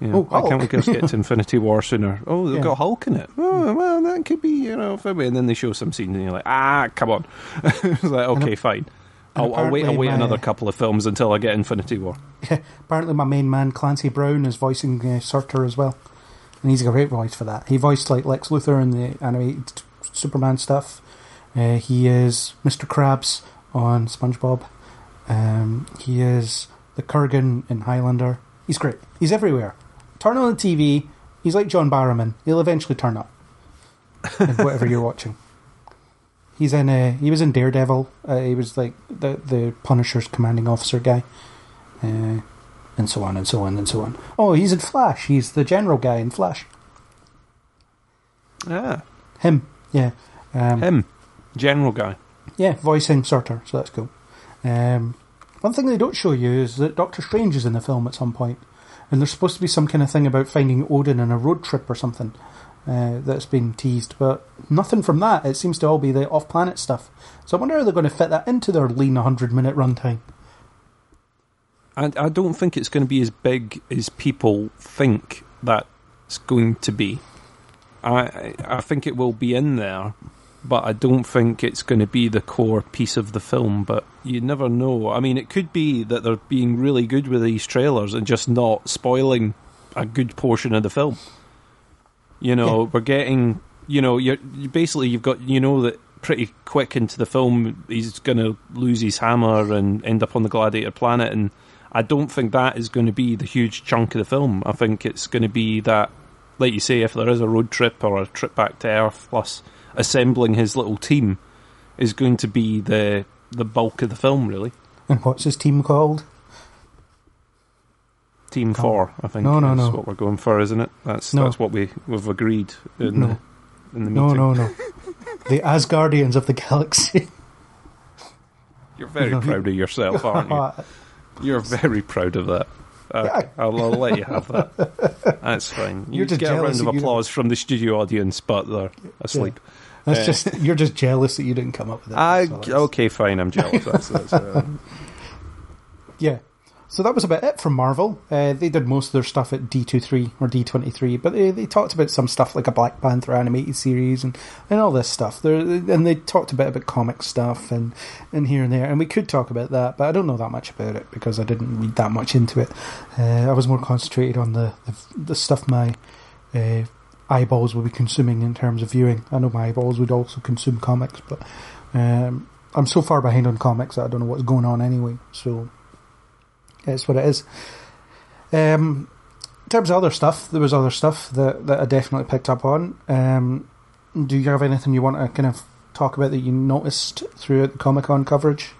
yeah. Oh, I can't wait to get to Infinity War sooner. Oh, they've Yeah. got Hulk in it. Oh, well, that could be, you know, for me. And then they show some scene, and you're like, ah, come on. it's like, okay, And- fine. I'll, I'll wait. I'll wait my- another couple of films until I get Infinity War. Yeah, Apparently, my main man Clancy Brown is voicing uh, Surtur as well, and he's a great voice for that. He voiced like Lex Luthor in the animated Superman stuff. Uh, he is Mr. Krabs on SpongeBob. Um, he is the Kurgan in Highlander. He's great. He's everywhere. Turn on the TV. He's like John Barrowman. He'll eventually turn up in whatever you're watching. He's in. Uh, he was in Daredevil. Uh, he was like the the Punisher's commanding officer guy. Uh, and so on and so on and so on. Oh, he's in Flash. He's the general guy in Flash. Ah, Him, yeah, um, him, general guy. yeah, voicing Surtur. So that's cool. Um, one thing they don't show you is that Doctor Strange is in the film at some point. and there's supposed to be some kind of thing about finding Odin in a road trip or something uh, that's been teased, but nothing from that. It seems to all be the off-planet stuff. So I wonder how they're going to fit that into their lean 100-minute runtime. I, I don't think it's going to be as big as people think that it's going to be. I I think it will be in there, but I don't think it's going to be the core piece of the film. But you never know. I mean, it could be that they're being really good with these trailers and just not spoiling a good portion of the film. You know, Yeah. we're getting. You know, you're you basically you've got you know that pretty quick into the film he's going to lose his hammer and end up on the gladiator planet and I don't think that is going to be the huge chunk of the film. I think it's going to be that, like you say, if there is a road trip or a trip back to Earth, plus assembling his little team, is going to be the the bulk of the film, really. And what's his team called? Team Thor, I think. No, no, is no. what we're going for, isn't it? That's No. that's what we we've agreed in No. the in the meeting. no, no. No. the Asgardians of the galaxy. You're very No, proud of yourself, aren't you? You're very proud of that. Uh, Yeah. I'll, I'll let you have that. That's fine. You get a round of that you don't- applause from the studio audience, but they're asleep. That's Uh, just you're just jealous that you didn't come up with that. I, That's all it is. okay, fine. I'm jealous. That's, that's, uh, Yeah. So that was about it from Marvel. Uh, they did most of their stuff at D23 or D23, but they, they talked about some stuff like a Black Panther animated series and, and all this stuff. They're, and they talked a bit about comic stuff and, and here and there. And we could talk about that, but I don't know that much about it because I didn't read that much into it. Uh, I was more concentrated on the, the, the stuff my uh, eyeballs would be consuming in terms of viewing. I know my eyeballs would also consume comics, but um, I'm so far behind on comics that I don't know what's going on anyway. So it's what it is. Um, in terms of other stuff, there was other stuff that, that I definitely picked up on. Um, do you have anything you want to kind of talk about that you noticed throughout the Comic Con coverage?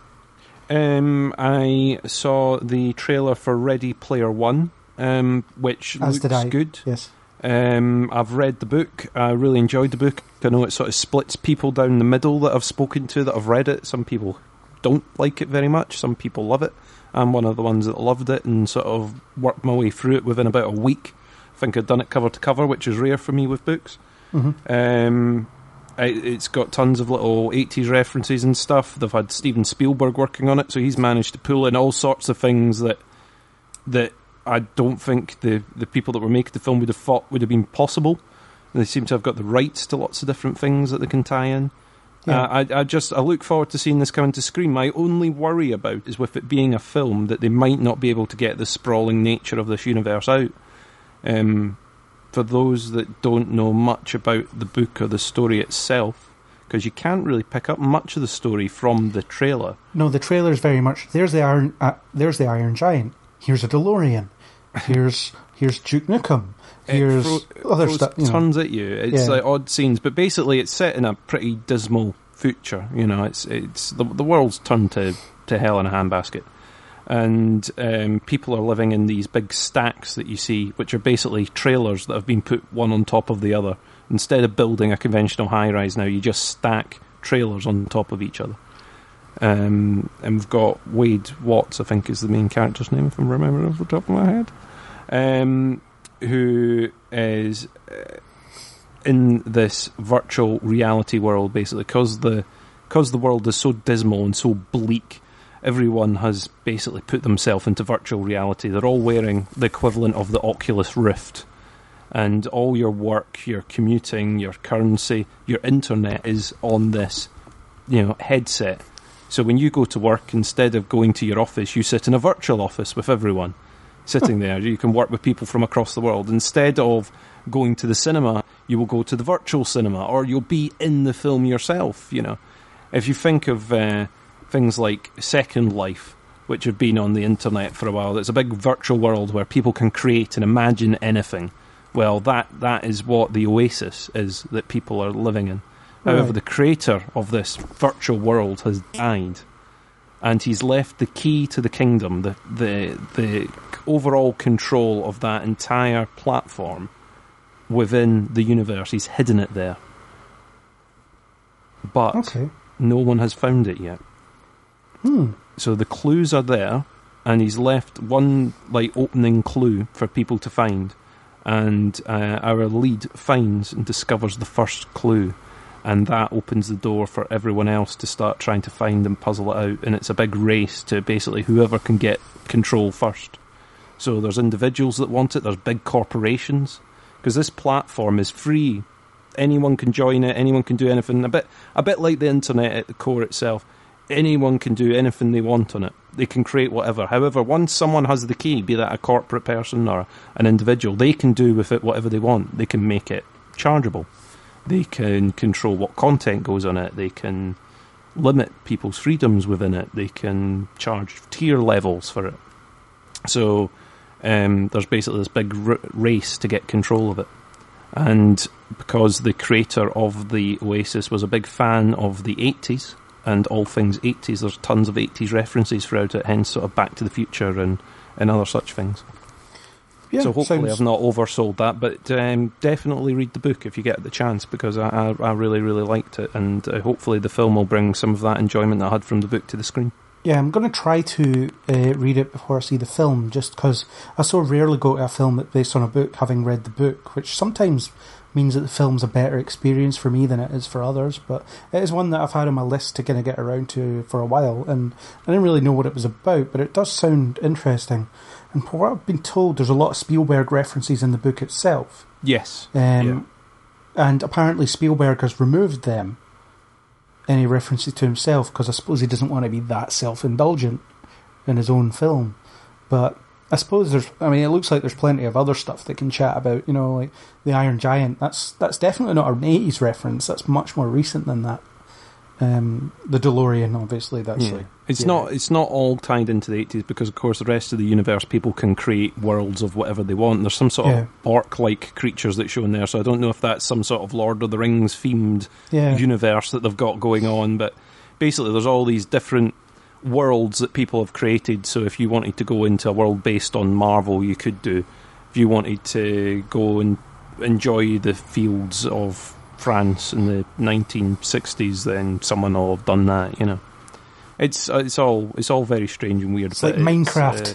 um, I saw the trailer for Ready Player One, um, which As looks good. Yes. Um, I've read the book. I really enjoyed the book. I know it sort of splits people down the middle that I've spoken to that have read it. Some people don't like it very much. Some people love it. I'm one of the ones that loved it and sort of worked my way through it within about a week. I think I'd done it cover to cover, which is rare for me with books. hmm Um, it, it's got tons of little 80s references and stuff. They've had Steven Spielberg working on it, so he's managed to pull in all sorts of things that that I don't think the, the people that were making the film would have thought would have been possible. They seem to have got the rights to lots of different things that they can tie in. Yeah. Uh, I, I just I look forward to seeing this come into screen. My only worry about is with it being a film that they might not be able to get the sprawling nature of this universe out. Um, for those that don't know much about the book or the story itself, because you can't really pick up much of the story from the trailer. No, the trailer is very much there's the Iron uh, there's the Iron Giant. Here's a DeLorean. Here's here's Duke Nukem. Here's it thro- other stuff. You know. tons at you. It's Yeah. like odd scenes, but basically it's set in a pretty dismal future. You know, it's it's the the world's turned to to hell in a handbasket, and um, people are living in these big stacks that you see, which are basically trailers that have been put one on top of the other. Instead of building a conventional high rise, now you just stack trailers on top of each other. Um, and we've got Wade Watts, I think is the main character's name, if I'm remembering off the top of my head, um, who is uh, in this virtual reality world, basically, because the because the world is so dismal and so bleak. Everyone has basically put themselves into virtual reality. They're all wearing the equivalent of the Oculus Rift, and all your work, your commuting, your currency, your internet is on this, you know, headset. So when you go to work, instead of going to your office, you sit in a virtual office with everyone sitting there. You can work with people from across the world. Instead of going to the cinema, you will go to the virtual cinema, or you'll be in the film yourself. You know, if you think of uh, things like Second Life, which have been on the internet for a while, it's a big virtual world where people can create and imagine anything. Well, that that is what the oasis is that people are living in. However, Right. the creator of this virtual world has died, and he's left the key to the kingdom, the the the overall control of that entire platform within the universe. He's hidden it there, but Okay. no one has found it yet. Hmm. So the clues are there, and he's left one like opening clue for people to find, and uh, our lead finds and discovers the first clue, and that opens the door for everyone else to start trying to find and puzzle it out, and it's a big race to basically whoever can get control first. So there's individuals that want it, there's big corporations, because this platform is free. Anyone can join it. Anyone can do anything. A bit, a bit like the internet at the core itself anyone can do anything they want on it. They can create whatever. However, once someone has the key, be that a corporate person or an individual, they can do with it whatever they want. They can make it chargeable. They can control what content goes on it. They can limit people's freedoms within it. They can charge tier levels for it. So um, there's basically this big r- race to get control of it. And because the creator of the Oasis was a big fan of the 80s, and all things 80s. There's tons of 80s references throughout it, hence sort of Back to the Future and, and other such things. Yeah, so hopefully sounds- I've not oversold that, but um, definitely read the book if you get the chance because I, I, I really, really liked it, and uh, hopefully the film will bring some of that enjoyment that I had from the book to the screen. Yeah, I'm going to try to uh, read it before I see the film, just because I so rarely go to a film that's based on a book, having read the book, which sometimes means that the film's a better experience for me than it is for others. But it is one that I've had on my list to kind of get around to for a while, and I didn't really know what it was about, but it does sound interesting. And from what I've been told, there's a lot of Spielberg references in the book itself. Yes. Um, And apparently Spielberg has removed them, any references to himself, because I suppose he doesn't want to be that self indulgent in his own film. But I suppose there's, I mean, it looks like there's plenty of other stuff they can chat about, you know, like the Iron Giant. That's that's definitely not an 80s reference, that's much more recent than that. Um, the DeLorean, obviously, that's Yeah. like. It's yeah. not. It's not all tied into the eighties because, of course, the rest of the universe, people can create worlds of whatever they want. There's some sort Yeah. of orc-like creatures that show in there, so I don't know if that's some sort of Lord of the Rings themed universe that they've got going on. But basically, there's all these different worlds that people have created. So if you wanted to go into a world based on Marvel, you could do. If you wanted to go and enjoy the fields of France in the 1960s, then someone will have done that. You know, it's uh, it's all it's all very strange and weird. It's like Minecraft. uh,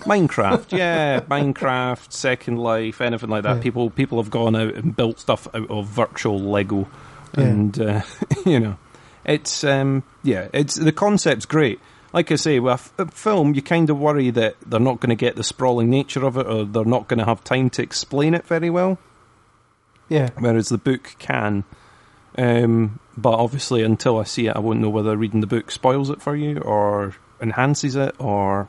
Minecraft, yeah, Minecraft, Second Life, anything like that. Yeah. People people have gone out and built stuff out of virtual Lego, Yeah. and uh, you know, it's um, yeah, it's the concept's great. Like I say, with a film, you kind of worry that they're not going to get the sprawling nature of it, or they're not going to have time to explain it very well Yeah. whereas the book can. Um, but obviously, until I see it, I won't know whether reading the book spoils it for you or enhances it, or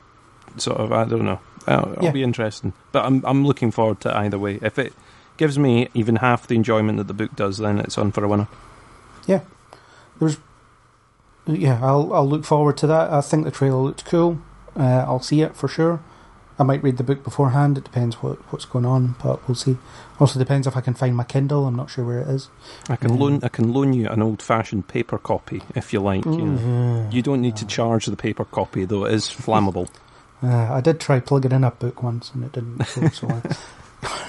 sort of I don't know. It'll, it'll Yeah. be interesting, but I'm I'm looking forward to either way. If it gives me even half the enjoyment that the book does, then it's on for a winner. Yeah, there's. Yeah, I'll I'll look forward to that. I think the trailer looked cool. Uh, I'll see it for sure. I might read the book beforehand. It depends what what's going on, but we'll see. Also depends if I can find my Kindle. I'm not sure where it is. I can Mm. loan I can loan you an old fashioned paper copy if you like. You, know. Mm. you don't need to charge the paper copy though; it is flammable. Uh, I did try plugging in a book once, and it didn't go so well.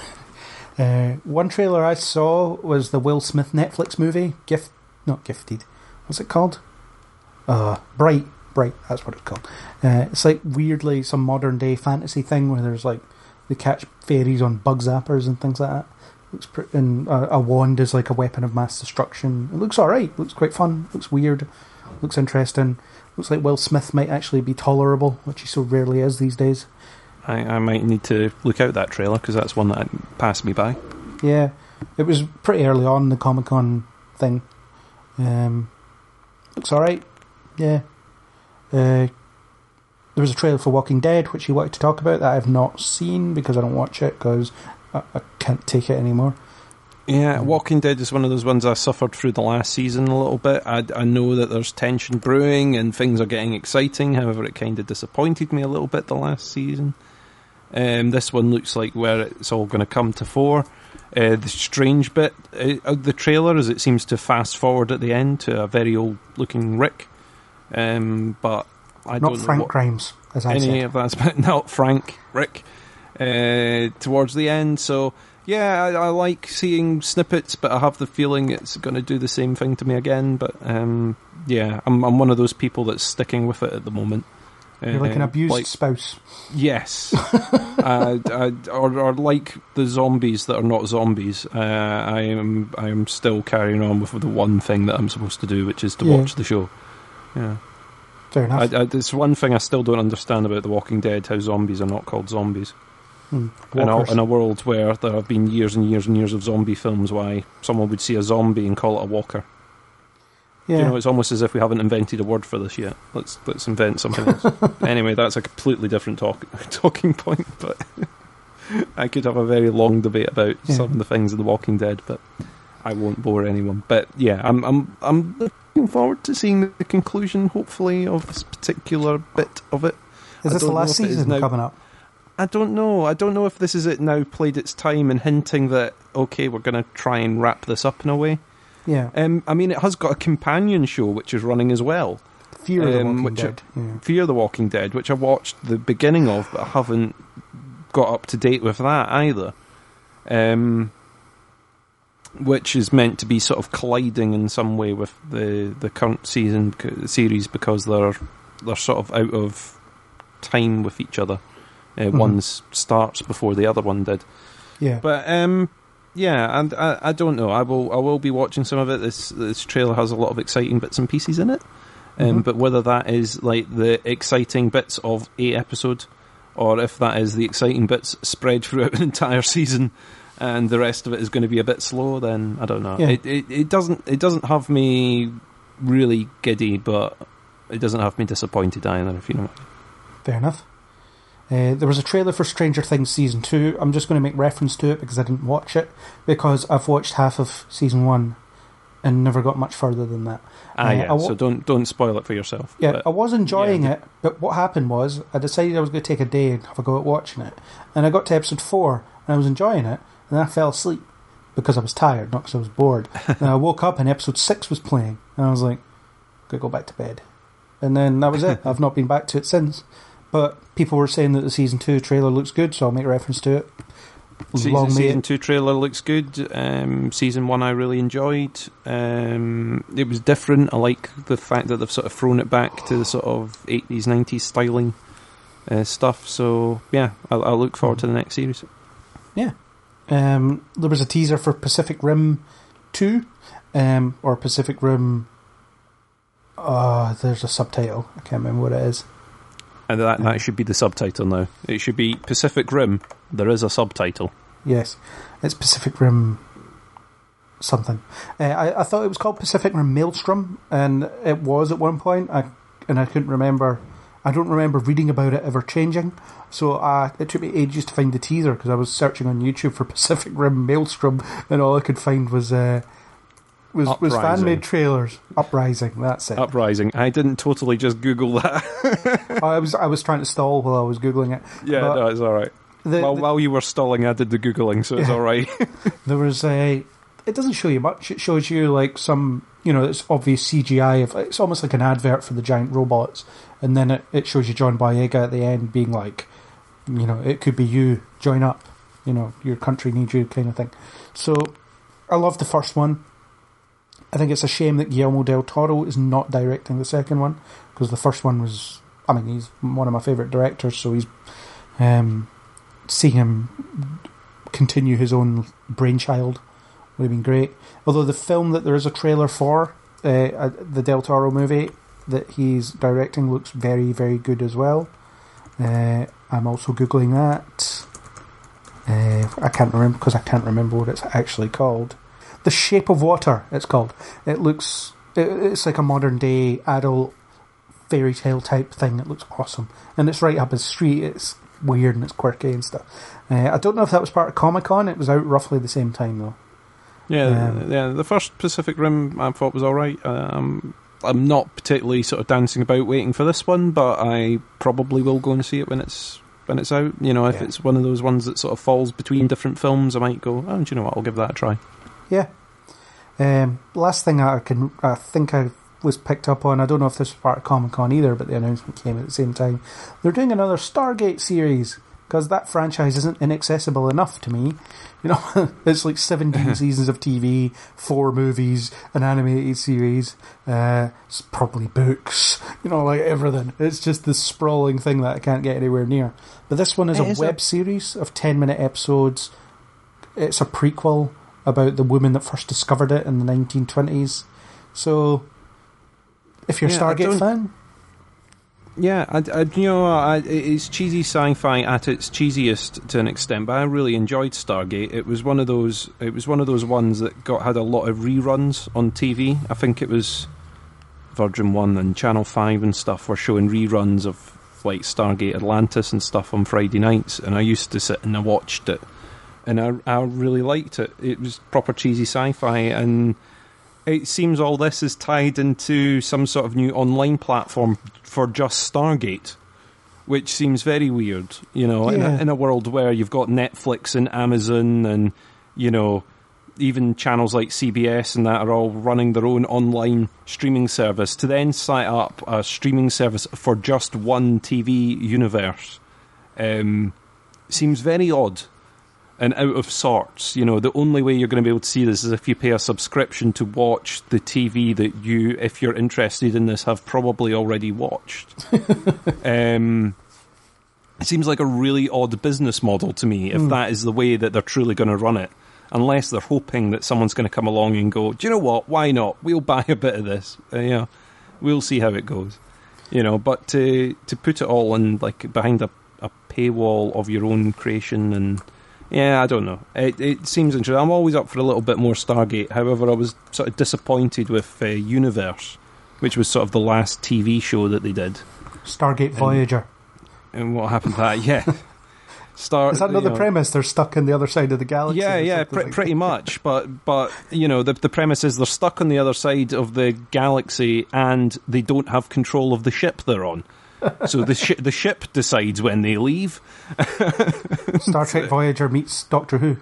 Uh, one trailer I saw was the Will Smith Netflix movie, Gift, not Gifted. What's it called? Uh, Bright, Bright. That's what it's called. Uh, it's like weirdly some modern day fantasy thing where there's like they catch fairies on bug zappers and things like that. Looks pre- and a, a wand is like a weapon of mass destruction. It looks all right. Looks quite fun. Looks weird. Looks interesting. Looks like Will Smith might actually be tolerable, which he so rarely is these days. I, I might need to look out that trailer because that's one that passed me by. Yeah, it was pretty early on the Comic Con thing. Um, looks alright. Yeah. Uh, there was a trailer for Walking Dead, which he wanted to talk about that I have not seen because I don't watch it because I, I can't take it anymore. Yeah, Walking Dead is one of those ones I suffered through the last season a little bit. I, I know that there's tension brewing and things are getting exciting. However, it kind of disappointed me a little bit the last season. Um, this one looks like where it's all going to come to fore. Uh, the strange bit uh, of the trailer is it seems to fast forward at the end to a very old looking Rick. Um, but I not don't know Frank what Grimes, as I any said. of that's but not Frank Rick uh, towards the end. So yeah, I, I like seeing snippets, but I have the feeling it's going to do the same thing to me again. But um, yeah, I'm I'm one of those people that's sticking with it at the moment. You're like an Uh, abused like- spouse. Yes, uh, I, or, or like the zombies that are not zombies. Uh, I am I am still carrying on with the one thing that I'm supposed to do, which is to Yeah. watch the show. Yeah, Fair enough. I, I, it's one thing I still don't understand about The Walking Dead: how zombies are not called zombies. Hmm. In a, in a world where there have been years and years and years of zombie films, why someone would see a zombie and call it a walker? yeah. You know, it's almost as if we haven't invented a word for this yet. Let's let's invent something else. anyway, that's a completely different talk, talking point. But I could have a very long debate about Yeah. some of the things of The Walking Dead, but I won't bore anyone. But yeah, I'm I'm I'm looking forward to seeing the conclusion, hopefully, of this particular bit of it. is I this the last if it is season now- coming up? I don't know. I don't know if this is it now played its time and hinting that okay, we're going to try and wrap this up in a way. Yeah. Um, I mean, it has got a companion show which is running as well. Fear of the um, Walking which Dead. Yeah. Fear the Walking Dead, which I watched the beginning of, but I haven't got up to date with that either. Um, which is meant to be sort of colliding in some way with the the current season series because they're they're sort of out of time with each other. Uh, Mhm. One's starts before the other one did. Yeah. But um, yeah, and I, I don't know. I will I will be watching some of it. This this trailer has a lot of exciting bits and pieces in it. Um, Mhm. But whether that is like the exciting bits of a episode, or if that is the exciting bits spread throughout an entire season, and the rest of it is going to be a bit slow, then I don't know. Yeah. It, it it doesn't it doesn't have me really giddy, but it doesn't have me disappointed either. If you know. What I mean. Fair enough. Uh, there was a trailer for Stranger Things season two. I'm just going to make reference to it because I didn't watch it because I've watched half of season one and never got much further than that. Ah, Uh, yeah. Wa- so don't don't spoil it for yourself. Yeah, but- I was enjoying yeah. it, but what happened was I decided I was going to take a day and have a go at watching it, and I got to episode four and I was enjoying it, and I fell asleep because I was tired, not because I was bored. and I woke up and episode six was playing, and I was like, "Gotta go back to bed," and then that was it. I've not been back to it since. But people were saying that the season two trailer looks good, so I'll make reference to it. Season, Long season two trailer looks good. Um, season one I really enjoyed. Um, it was different. I like the fact that they've sort of thrown it back to the sort of eighties, nineties styling uh, stuff. So yeah, I, I look forward to the next series. Um, there was a teaser for Pacific Rim 2, um, or Pacific Rim. Uh, there's a subtitle. I can't remember what it is. And that that should be the subtitle now. It should be Pacific Rim. There is a subtitle. Yes, it's Pacific Rim something. Uh, I, I thought it was called Pacific Rim Maelstrom, and it was at one point. I and I couldn't remember. I don't remember reading about it ever changing. So uh, it took me ages to find the teaser because I was searching on YouTube for Pacific Rim Maelstrom, and all I could find was uh, was was fan made trailers. Uprising. That's it. Uprising. I didn't totally just Google that. I was I was trying to stall while I was googling it. yeah, But no, it's all right. the- While, the- while you were stalling, I did the googling, so it's Yeah. all right. There was a. It doesn't show you much. It shows you like some, you know, it's obvious CGI. Of, it's almost like an advert for the giant robots, and then it, it shows you John Boyega at the end being like, you know, it could be you. Join up. You know, your country needs you, kind of thing. So, I love the first one. I think it's a shame that Guillermo del Toro is not directing the second one because the first one was. I mean, he's one of my favorite directors, so he's um, seeing him continue his own brainchild would have been great. Although the film that there is a trailer for, uh, uh, the Del Toro movie that he's directing, looks very, very good as well. Uh, I'm also googling that. Uh, I can't remember because I can't remember what it's actually called. The Shape of Water. It's called. It looks. It, it's like a modern day adult fairy tale type thing. It looks awesome, and it's right up his street. It's weird and it's quirky and stuff. Uh, I don't know if that was part of Comic Con. It was out roughly the same time though. Yeah, Um, yeah. The first Pacific Rim I thought was all right. Um, I'm not particularly sort of dancing about waiting for this one, but I probably will go and see it when it's when it's out. You know, if Yeah. it's one of those ones that sort of falls between different films, I might go. Oh, do you know what? I'll give that a try. Yeah. Um, last thing I can, I think I was picked up on. I don't know if this was part of Comic Con either, but the announcement came at the same time. They're doing another Stargate series because that franchise isn't inaccessible enough to me. You know, it's like 17 seasons of TV, four movies, an animated series, uh, it's probably books, you know, like everything. It's just this sprawling thing that I can't get anywhere near. But this one is It a is a- web series of 10 minute episodes. It's a prequel about the woman that first discovered it in the 1920s. So, if you're a Yeah, I Stargate fan, Yeah, I, I, you know, I, it's cheesy sci-fi at its cheesiest to an extent, but I really enjoyed Stargate. It was one of those. It was one of those ones that got had a lot of reruns on TV. I think it was Virgin One and Channel Five and stuff were showing reruns of like Stargate Atlantis and stuff on Friday nights, and I used to sit and I watched it, and I, I really liked it. It was proper cheesy sci-fi and it seems all this is tied into some sort of new online platform for just Stargate, which seems very weird. You know, in, a, in a world where you've got Netflix and Amazon and you know even channels like CBS and that are all running their own online streaming service to then set up a streaming service for just one TV universe um, seems very odd and out of sorts. You know, the only way you're going to be able to see this is if you pay a subscription to watch the TV that you, if you're interested in this, have probably already watched. um, it seems like a really odd business model to me if that is the way that they're truly going to run it. Unless they're hoping that someone's going to come along and go, do you know what? Why not? We'll buy a bit of this. Uh, know, we'll see how it goes. You know, but to to put it all in like behind a, a paywall of your own creation and yeah, I don't know. It it seems interesting. I'm always up for a little bit more Stargate. However, I was sort of disappointed with uh, Universe, which was sort of the last TV show that they did. Stargate Voyager. And what happened to that? Yeah, Star. Is that you not the know- premise? They're stuck in the other side of the galaxy. Yeah, yeah, pre- like pretty much. But but you know, the the premise is they're stuck on the other side of the galaxy and they don't have control of the ship they're on. So the shi the ship decides when they leave. Star Trek Voyager meets Doctor Who.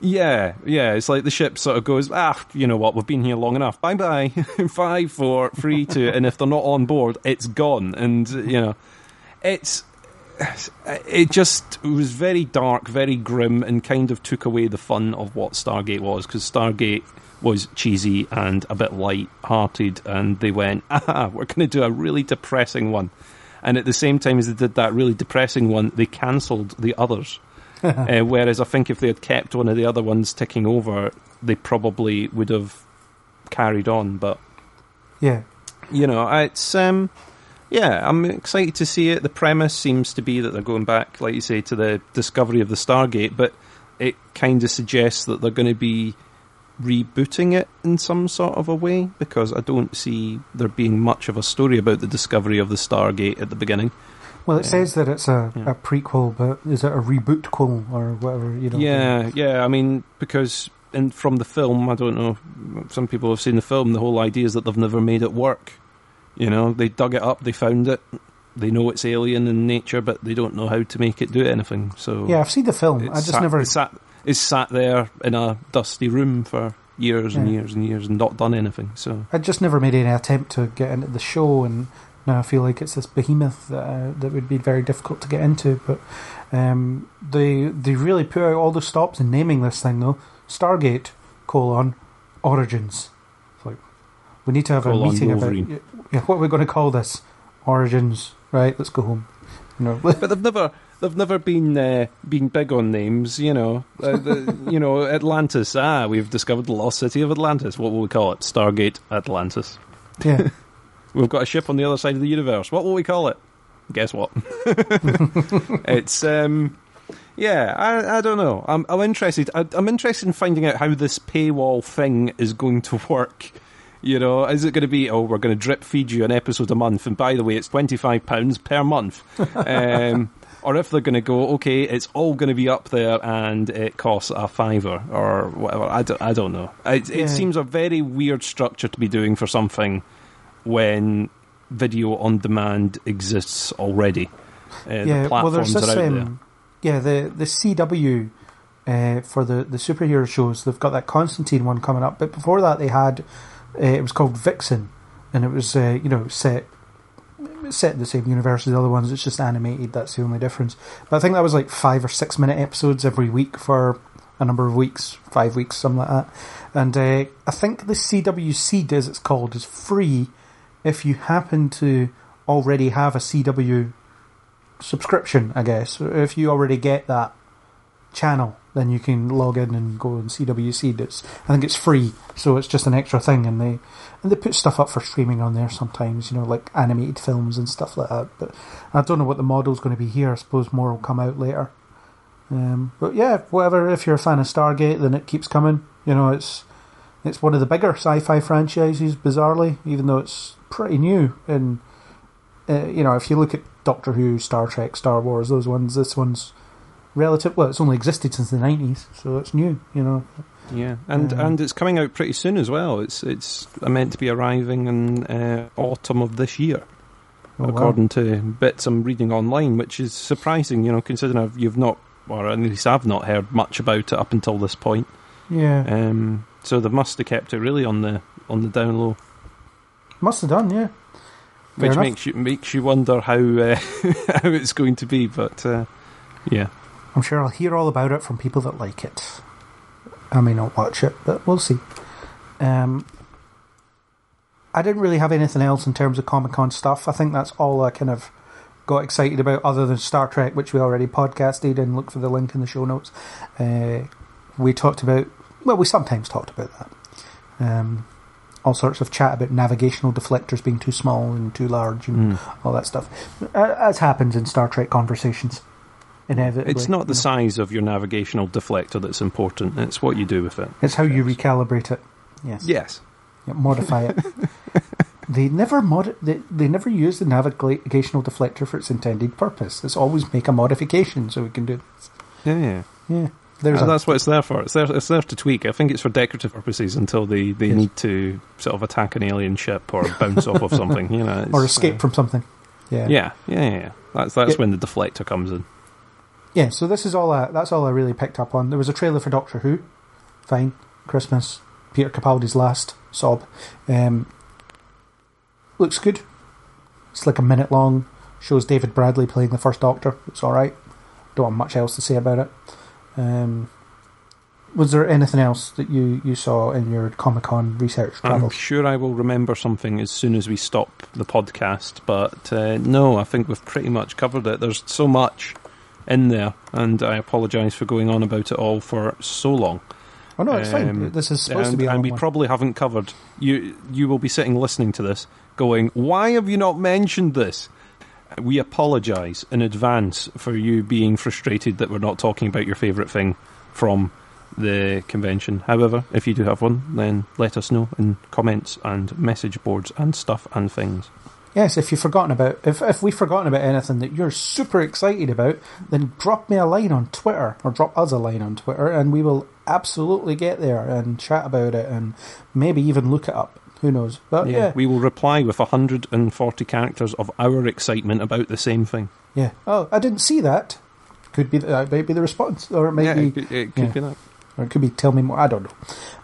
Yeah, yeah. It's like the ship sort of goes, ah, you know what? We've been here long enough. Bye bye. Five, four, three, two. And if they're not on board, it's gone. And you know, it's it just was very dark, very grim, and kind of took away the fun of what Stargate was because Stargate was cheesy and a bit light-hearted, and they went, ah, we're going to do a really depressing one. And at the same time as they did that really depressing one, they cancelled the others. uh, whereas I think if they had kept one of the other ones ticking over, they probably would have carried on. But Yeah. you know, it's um, yeah, I'm excited to see it. The premise seems to be that they're going back, like you say, to the discovery of the Stargate, but it kind of suggests that they're going to be rebooting it in some sort of a way because I don't see there being much of a story about the discovery of the Stargate at the beginning. Well, it Yeah. says that it's a, Yeah. a prequel, but is it a reboot quel or whatever? You know. Yeah, yeah. I mean, because in from the film, I don't know. Some people have seen the film. The whole idea is that they've never made it work. You know, they dug it up, they found it. They know it's alien in nature, but they don't know how to make it do anything. So Yeah, I've seen the film. I just sat, never. sat it's sat there in a dusty room for years and Yeah. years and years and not done anything. So I just never made any attempt to get into the show, and now I feel like it's this behemoth that uh, that would be very difficult to get into. But um, they they really put out all the stops in naming this thing though. Stargate colon Origins. It's like we need to have Colon a meeting Wolverine. about yeah, what are going to call this Origins. Right, let's go home. You know, but they've never they've never been uh, been big on names. You know, uh, the, you know Atlantis. Ah, we've discovered the lost city of Atlantis. What will we call it? Stargate Atlantis. yeah. We've got a ship on the other side of the universe. What will we call it? Guess what? it's um, yeah. I I don't know. I'm I'm interested. I, I'm interested in finding out how this paywall thing is going to work. You know, is it going to be? Oh, we're going to drip feed you an episode a month, and by the way, it's twenty five pounds per month. um, or if they're going to go, okay, it's all going to be up there, and it costs a fiver or whatever. I don't, I don't know. It, Yeah. it seems a very weird structure to be doing for something when video on demand exists already. Uh, yeah, the well, there's platforms this. are out Um, yeah, the the CW uh, for the the superhero shows. They've got that Constantine one coming up, but before that they had uh, it was called Vixen, and it was uh, you know set set in the same universe as the other ones. It's just animated. That's the only difference. But I think that was like five or six minute episodes every week for a number of weeks, five weeks, something like that. And uh, I think the CW Seed, as it's called, is free if you happen to already have a CW subscription. I guess if you already get that channel, then you can log in and go and CW Seed. It's I think it's free, so it's just an extra thing, and they and they put stuff up for streaming on there sometimes. You know, like animated films and stuff like that. But I don't know what the model's going to be here. I suppose more will come out later. Um, but yeah, whatever. If you're a fan of Stargate, then it keeps coming. You know, it's it's one of the bigger sci-fi franchises, bizarrely, even though it's pretty new. And uh, you know, if you look at Doctor Who, Star Trek, Star Wars, those ones, this one's relative. Well, it's only existed since the nineties, so it's new. You know, Yeah, and Um, and it's coming out pretty soon as well. It's it's meant to be arriving in uh, autumn of this year, Oh, wow. according to bits I'm reading online, which is surprising. You know, considering I've, you've not, or at least I've not heard much about it up until this point. yeah, Um, so they must have kept it really on the on the down low, must have done. Yeah, Fair which enough. makes you makes you wonder how uh, how it's going to be. But uh, yeah, I'm sure I'll hear all about it from people that like it. I may not watch it, but we'll see. Um, I didn't really have anything else in terms of Comic Con stuff. I think that's all I kind of got excited about, other than Star Trek, which we already podcasted and look for the link in the show notes. Uh, we talked about, well, we sometimes talked about that. Um, all sorts of chat about navigational deflectors being too small and too large and all that stuff. As happens in Star Trek conversations. Inevitably. it's not the size of your navigational deflector that's important; it's what you do with it. It's how you recalibrate it. Yes. Yes. Yeah, modify it. they never mod. They, they never use the navigational deflector for its intended purpose. It's always make a modification so we can do. This. Yeah, yeah. Yeah. There's that's what it's there for. It's there. It's there to tweak. I think it's for decorative purposes until they, they Yes. need to sort of attack an alien ship or bounce off of something. You know, or escape uh, from something. Yeah. yeah, yeah, yeah, yeah. That's that's Yeah. when the deflector comes in. Yeah. So this is all. I, that's all I really picked up on. There was a trailer for Doctor Who. Fine. Christmas. Peter Capaldi's last sob. Um, looks good. It's like a minute long. Shows David Bradley playing the first Doctor. It's all right. Don't have much else to say about it. Um, was there anything else that you, you saw in your Comic Con research I'm sure I will remember something as soon as we stop the podcast. But uh, no, I think we've pretty much covered it. There's so much in there, and I apologise for going on about it all for so long. oh no, it's fine. Um, This is supposed and, to be a and we one. probably haven't covered. You you will be sitting listening to this, going, "Why have you not mentioned this?" We apologise in advance for you being frustrated that we're not talking about your favourite thing from the convention. However, if you do have one, then let us know in comments and message boards and stuff and things. Yes, if you've forgotten about if if we've forgotten about anything that you're super excited about, then drop me a line on Twitter or drop us a line on Twitter, and we will absolutely get there and chat about it and maybe even look it up. Who knows? But yeah, yeah. we will reply with 140 characters of our excitement about the same thing. Yeah. Oh, I didn't see that. Could be that might be the response, or it might yeah, be it, could- it could yeah. be that. or it could be tell me more. I don't know.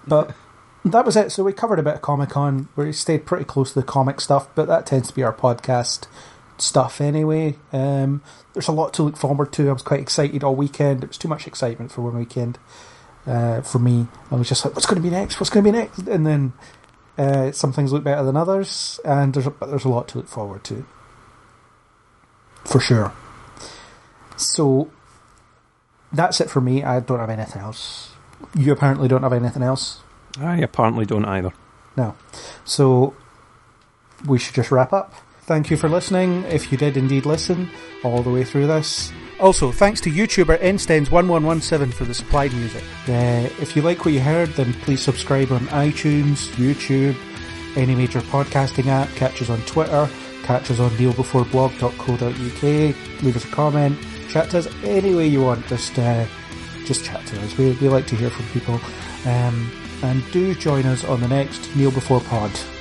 But that was it. So we covered a bit of Comic Con. We stayed pretty close to the comic stuff, but that tends to be our podcast stuff anyway. Um, there's a lot to look forward to. I was quite excited all weekend. It was too much excitement for one weekend uh, for me. I was just like, what's going to be next? What's going to be next? And then uh, some things look better than others, and there's a, but there's a lot to look forward to for sure. So that's it for me. I don't have anything else. You apparently don't have anything else. I apparently don't either. No. So we should just wrap up. Thank you for listening. If you did indeed listen all the way through this. Also, thanks to YouTuber Enstens1117 for the supplied music. Uh, if you like what you heard, then please subscribe on iTunes, YouTube, any major podcasting app. Catch us on Twitter. Catch us on kneelbeforeblog.co.uk. Leave us a comment. Chat to us any way you want. Just, uh, just chat to us. We, we like to hear from people. Um, and do join us on the next Kneel Before Pod.